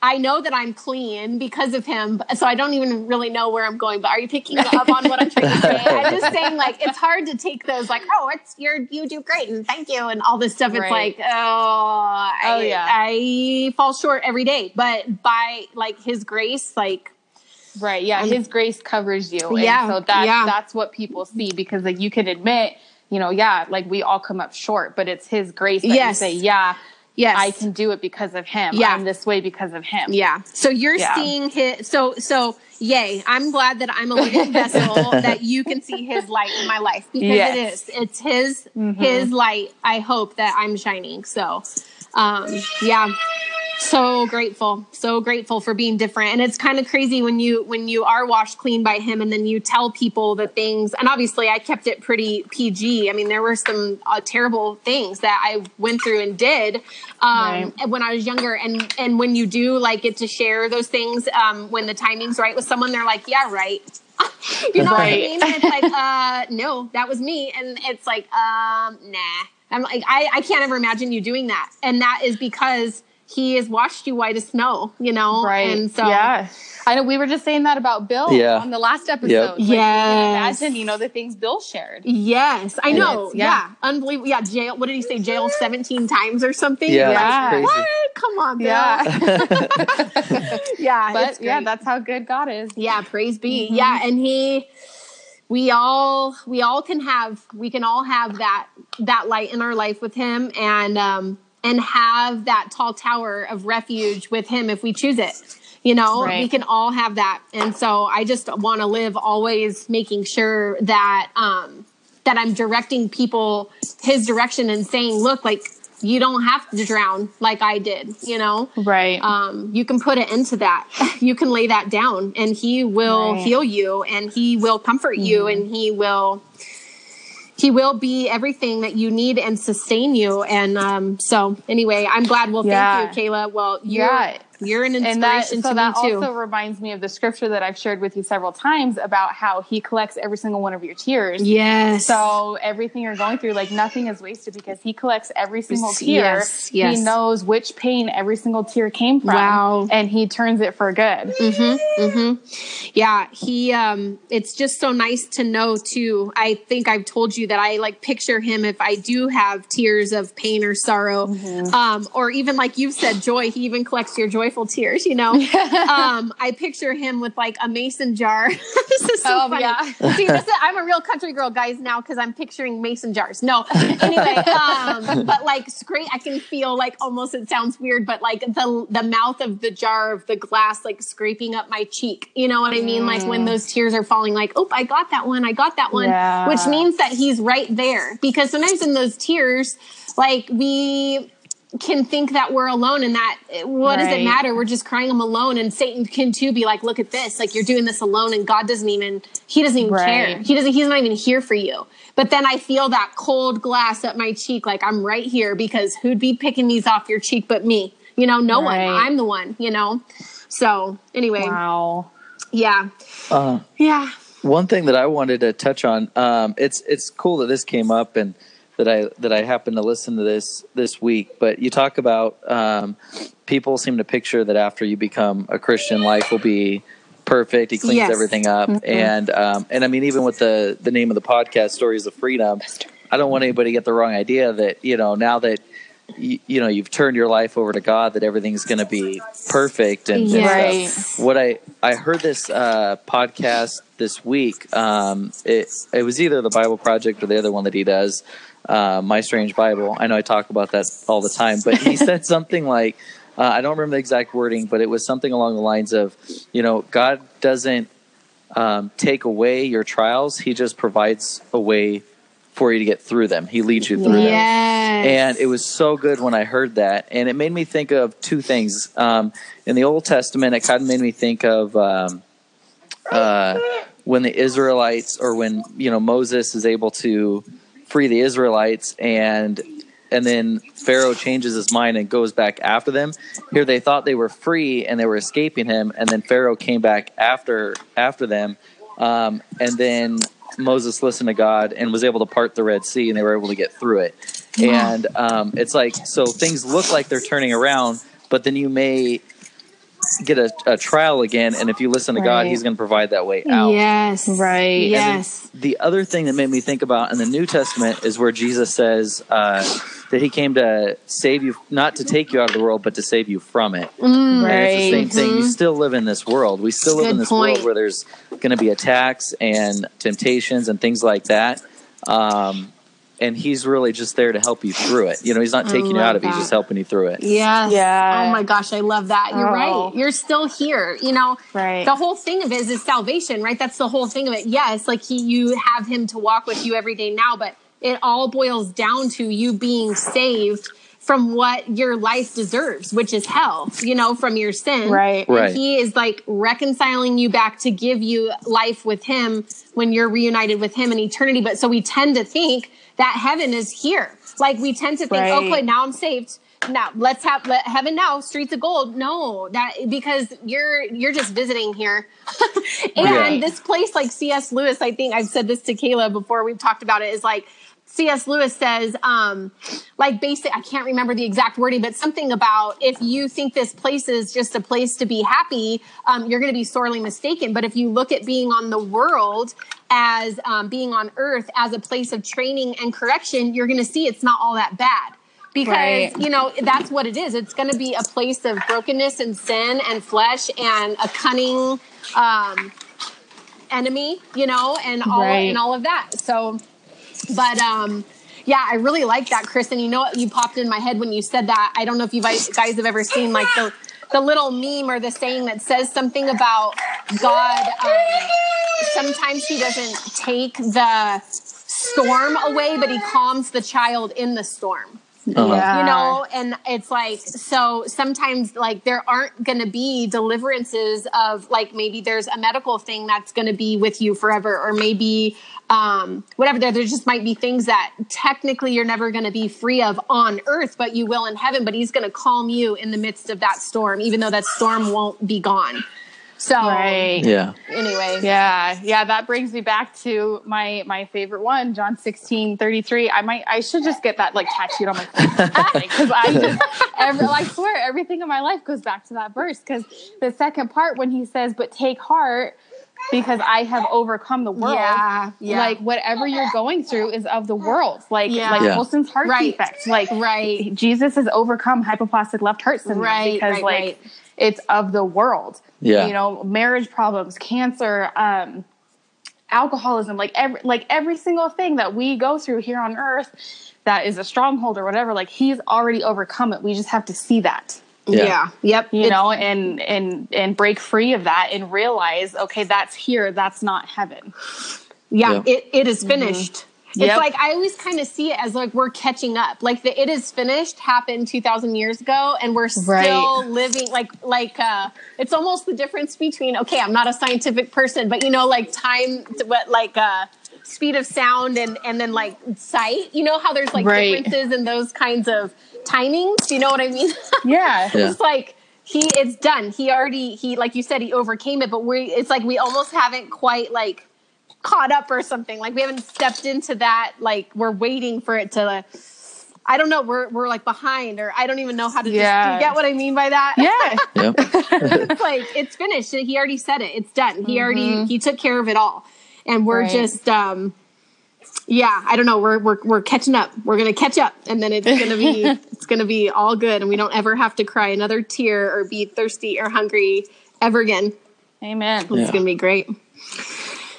I know that I'm clean because of him, so I don't even really know where I'm going. But are you picking up on what I'm trying to say? I'm just (laughs) saying, like, it's hard to take those, like, oh, it's you're you do great and thank you and all this stuff. It's like, oh, oh I, Oh, yeah. I fall short every day, but by like His grace, like, Right. Yeah. His grace covers you. And Yeah, So that's yeah. that's what people see because like you can admit, you know, yeah, like we all come up short, but it's his grace that Yes. you say, yeah, yes, I can do it because of him. Yeah. I'm this way because of him. Yeah. So you're Yeah. seeing his so so yay. I'm glad that I'm a living vessel (laughs) that you can see his light in my life because Yes. it is. It's his Mm-hmm. his light. I hope that I'm shining. So um yeah. So grateful. So grateful for being different. And it's kind of crazy when you when you are washed clean by him and then you tell people the things and obviously I kept it pretty PG. I mean there were some uh, terrible things that I went through and did um Right. when I was younger and and when you do like get to share those things um when the timing's right with someone they're like yeah right (laughs) you know what I mean and it's like uh no that was me and it's like um nah I'm like I I can't ever imagine you doing that and that is because he has washed you white as snow you know Right. and so yeah. I know we were just saying that about Bill Yeah. on the last episode. Yep. Like, you Yes. Imagine, you know, the things Bill shared. yes I know yeah. yeah. unbelievable yeah jail what did he say jail 17 times or something Yeah, Like, that's crazy. what come on Bill Yeah. (laughs) yeah but yeah, that's how good God is. yeah praise be Mm-hmm. yeah and he we all we all can have we can all have that that light in our life with him and um and have that tall tower of refuge with him if we choose it you know Right. we can all have that and so i just want to live always making sure that um that i'm directing people his direction and saying look like you don't have to drown like i did you know Right. um, you can put it into that. (laughs) You can lay that down, and He will Right. heal you, and He will comfort you, and He will He will be everything that you need and sustain you. And um, so, anyway, I'm glad. Well, Yeah. thank you, Kayla. Well, you're Yeah. You're an and that inspiration so to that me too. also reminds me of the scripture that I've shared with you several times about how he collects every single one of your tears. yes. So everything you're going through, like nothing is wasted because he collects every single tear. yes, yes. He knows which pain every single tear came from. Wow. And he turns it for good. Mm-hmm. Yeah he um it's just so nice to know too i think i've told you that i like picture him if i do have tears of pain or sorrow Mm-hmm. um or even like you've said joy he even collects your joyful tears you know? (laughs) Um i picture him with like a mason jar. (laughs) This is so Oh, funny. yeah. see this is, i'm a real country girl guys now because i'm picturing mason jars. No. Anyway (laughs) um but like scrape i can feel like almost it sounds weird but like the the mouth of the jar of the glass like scraping up my cheek. You know what i mean? Like when those tears are falling like oh i got that one i got that one Yeah. which means that he's right there. Because sometimes in those tears like we can think that we're alone and that what does it matter? We're just crying i'm alone and satan can too be like look at this. Like you're doing this alone and god doesn't even he doesn't even Right. care he doesn't he's not even here for you. But then i feel that cold glass up my cheek like i'm right here because who'd be picking these off your cheek but me? You know no Right. one i'm the one you know? So anyway. Wow. yeah. Uh, yeah. one thing that I wanted to touch on, um, it's it's cool that this came up and that I that I happened to listen to this this week. But you talk about um, people seem to picture that after you become a Christian, life will be perfect. He cleans Yes. everything up, and um, and I mean even with the the name of the podcast, Stories of Freedom, I don't want anybody to get the wrong idea that you know now that. You, you know you've turned your life over to God that everything's going to be perfect and, and stuff what I I heard this uh, podcast this week. Um, it it was either the Bible Project or the other one that he does, uh, My Strange Bible. I know I talk about that all the time, but he said (laughs) something like. Uh, I don't remember the exact wording, but it was something along the lines of, you know, God doesn't um, take away your trials; He just provides a way for you to get through them. He leads you through them yes and it was so good when I heard that, and it made me think of two things. Um, in the Old Testament, it kind of made me think of um, uh, when the Israelites, or when you know Moses is able to free the Israelites, and and then Pharaoh changes his mind and goes back after them. Here they thought they were free and they were escaping him, and then Pharaoh came back after after them, um, and then Moses listened to God and was able to part the Red Sea, and they were able to get through it. And um, it's like so things look like they're turning around, but then you may get a, a trial again, and if you listen to God, He's going to provide that way out. Yes. Right. Yes. The other thing that made me think about in the New Testament is where Jesus says uh, that He came to save you, not to take you out of the world, but to save you from it. Mm. Right. And it's the same thing. You still live in this world. We still live Good in this point. world where there's going to be attacks and temptations and things like that. Um, and He's really just there to help you through it. You know, He's not taking you love out of it. He's just helping you through it. Yes. Yeah. Oh my gosh, I love that. You're Oh. right. You're still here. You know, Right. the whole thing of it is, is salvation, right? That's the whole thing of it. Yes, like he, you have him to walk with you every day now, but it all boils down to you being saved from what your life deserves, which is hell, you know, from your sin. Right. And Right. he is like reconciling you back to give you life with him when you're reunited with him in eternity. But so we tend to think that heaven is here. Like we tend to think, Right. okay, now I'm saved. Now let's have let heaven now, streets of gold. No, that because you're you're just visiting here. (laughs) and Yeah. this place like C.S. Lewis, I think I've said this to Kayla before we've talked about it, is like C.S. Lewis says, um, like basic, I can't remember the exact wording, but something about if you think this place is just a place to be happy, um, you're going to be sorely mistaken. But if you look at being on the world as um, being on earth as a place of training and correction, you're going to see it's not all that bad. Because, Right. you know, that's what it is. It's going to be a place of brokenness and sin and flesh and a cunning um, enemy, you know, and all Right. and all of that. So, but um, yeah, I really like that, Chris. And you know what? You popped in my head when you said that. I don't know if you guys guys have ever seen like the the little meme or the saying that says something about God. Um, sometimes He doesn't take the storm away, but He calms the child in the storm Uh-huh. Yeah. you know and it's like so sometimes like there aren't going to be deliverances of like maybe there's a medical thing that's going to be with you forever or maybe um whatever there, there just might be things that technically you're never going to be free of on earth but you will in heaven but he's going to calm you in the midst of that storm even though that storm won't be gone so Right. Yeah. anyway Yeah, yeah, that brings me back to my my favorite one, John 16, 33. I might I should just get that like tattooed on my face. (laughs) Because I just every, I swear everything in my life goes back to that verse. Because the second part when he says, But take heart because I have overcome the world. Yeah, yeah. Like whatever you're going through is of the world. Like Yeah. like Yeah. Wilson's heart Right. defect. Like Right. Jesus has overcome hypoplastic left heart syndrome Right, because right, like right. it's of the world. Yeah. You know, marriage problems, cancer, um, alcoholism, like every like every single thing that we go through here on earth that is a stronghold or whatever, like he's already overcome it. We just have to see that. Yeah. yeah, yep You It's- know, and and and break free of that and realize, okay, that's here, that's not heaven. Yeah, Yeah. it, it is finished. It's Yep. like I always kind of see it as like we're catching up. Like the it is finished happened 2000 years ago and we're still Right. living like like uh it's almost the difference between okay, I'm not a scientific person, but you know like time what like uh speed of sound and and then like sight. You know how there's like Right. differences in those kinds of timings? You know what I mean? Yeah. (laughs) Yeah. it's like he it's done. He already he like you said he overcame it, but we it's like we almost haven't quite like caught up or something. Like we haven't stepped into that. Like we're waiting for it to. I don't know. We're we're like behind, or I don't even know how to. Yeah. do you get what I mean by that? Yeah. (laughs) Yep. it's like it's finished. He already said it. It's done. He mm-hmm. already he took care of it all, and we're. Right. just um. Yeah, I don't know. We're we're we're catching up. We're gonna catch up, and then it's gonna be (laughs) it's gonna be all good, and we don't ever have to cry another tear or be thirsty or hungry ever again. Amen. It's Yeah. gonna be great.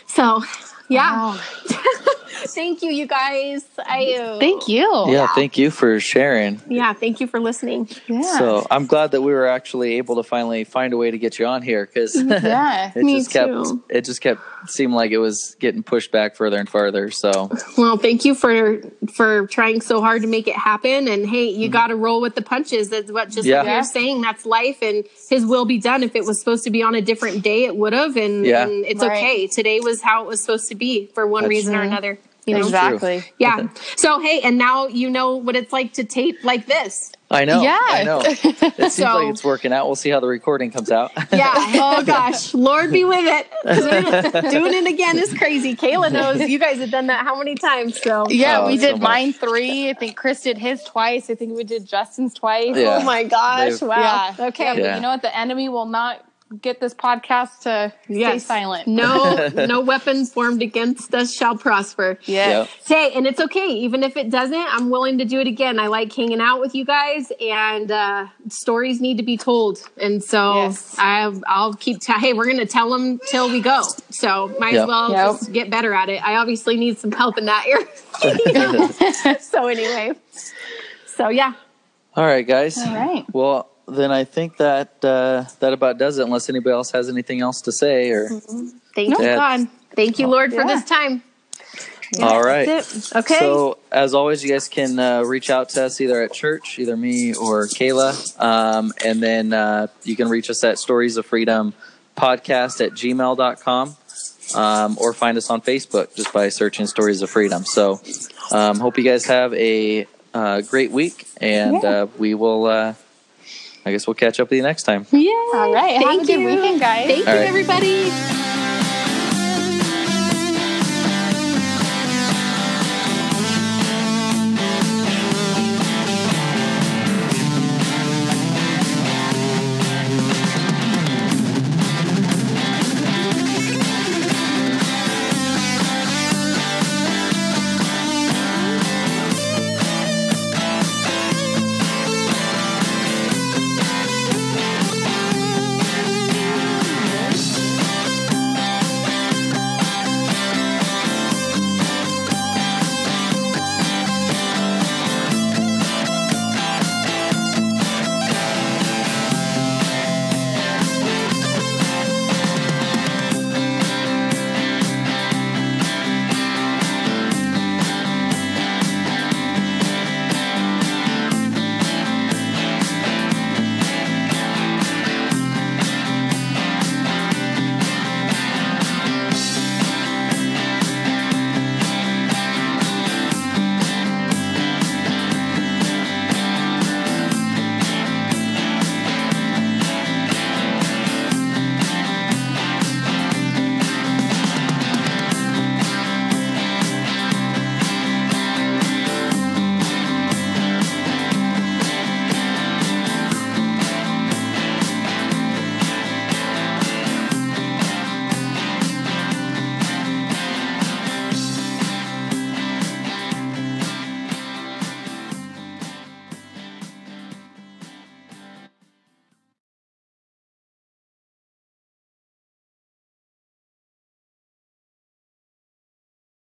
So, yeah. Wow. (laughs) Thank you, you guys. I Thank you. Yeah. Thank you for sharing. Yeah, thank you for listening. Yeah. So I'm glad that we were actually able to finally find a way to get you on here because Yeah. (laughs) it Me just kept too. it just kept seemed like it was getting pushed back further and further. So Well, thank you for for trying so hard to make it happen. And hey, you got to roll with the punches. That's what just Mm-hmm. Yeah. like you're saying. That's life, and His will be done. If it was supposed to be on a different day, it would have, and, Yeah. and it's Right. okay. Today was how it was supposed to be for one That's reason or another. You know? Exactly. (laughs) Yeah. So hey, and now you know what it's like to tape like this. I know. Yeah. I know. (laughs) It seems So- like it's working out. We'll see how the recording comes out. (laughs) Yeah. Oh gosh, Lord be with it. Doing it again is crazy. Kayla knows you guys have done that how many times? So Yeah, Oh, we did much. mine three. I think Chris did his twice. I think we did Justin's twice. Yeah. Oh my gosh! They've- Wow. Yeah. Okay. Yeah, but Yeah. you know what? The enemy will not get this podcast to stay silent. No, (laughs) no weapons formed against us shall prosper. Yes. Hey, and it's okay. Even if it doesn't, I'm willing to do it again. I like hanging out with you guys, and uh, stories need to be told. And so Yes. I, I'll keep. T- hey, we're gonna tell them till we go. So might Yep. as well Yep. just get better at it. I obviously need some help in that area. (laughs) (laughs) so anyway, so yeah. All right, guys. All right. Well, then I think that uh, that about does it. Unless anybody else has anything else to say, or Thank you, God. Thank you, Lord, for Yeah. this time. all right. Okay. So as always, you guys can uh, reach out to us either at church, either me or Kayla, um, and then uh, you can reach us at Stories of Freedom podcast at gmail.com um, or find us on Facebook just by searching Stories of Freedom. So um, hope you guys have a uh, great week, and Yeah. uh, we will. I guess we'll catch up with you next time. yeah. All right. Have Thank a good you. weekend, guys. Thank All you, right. everybody.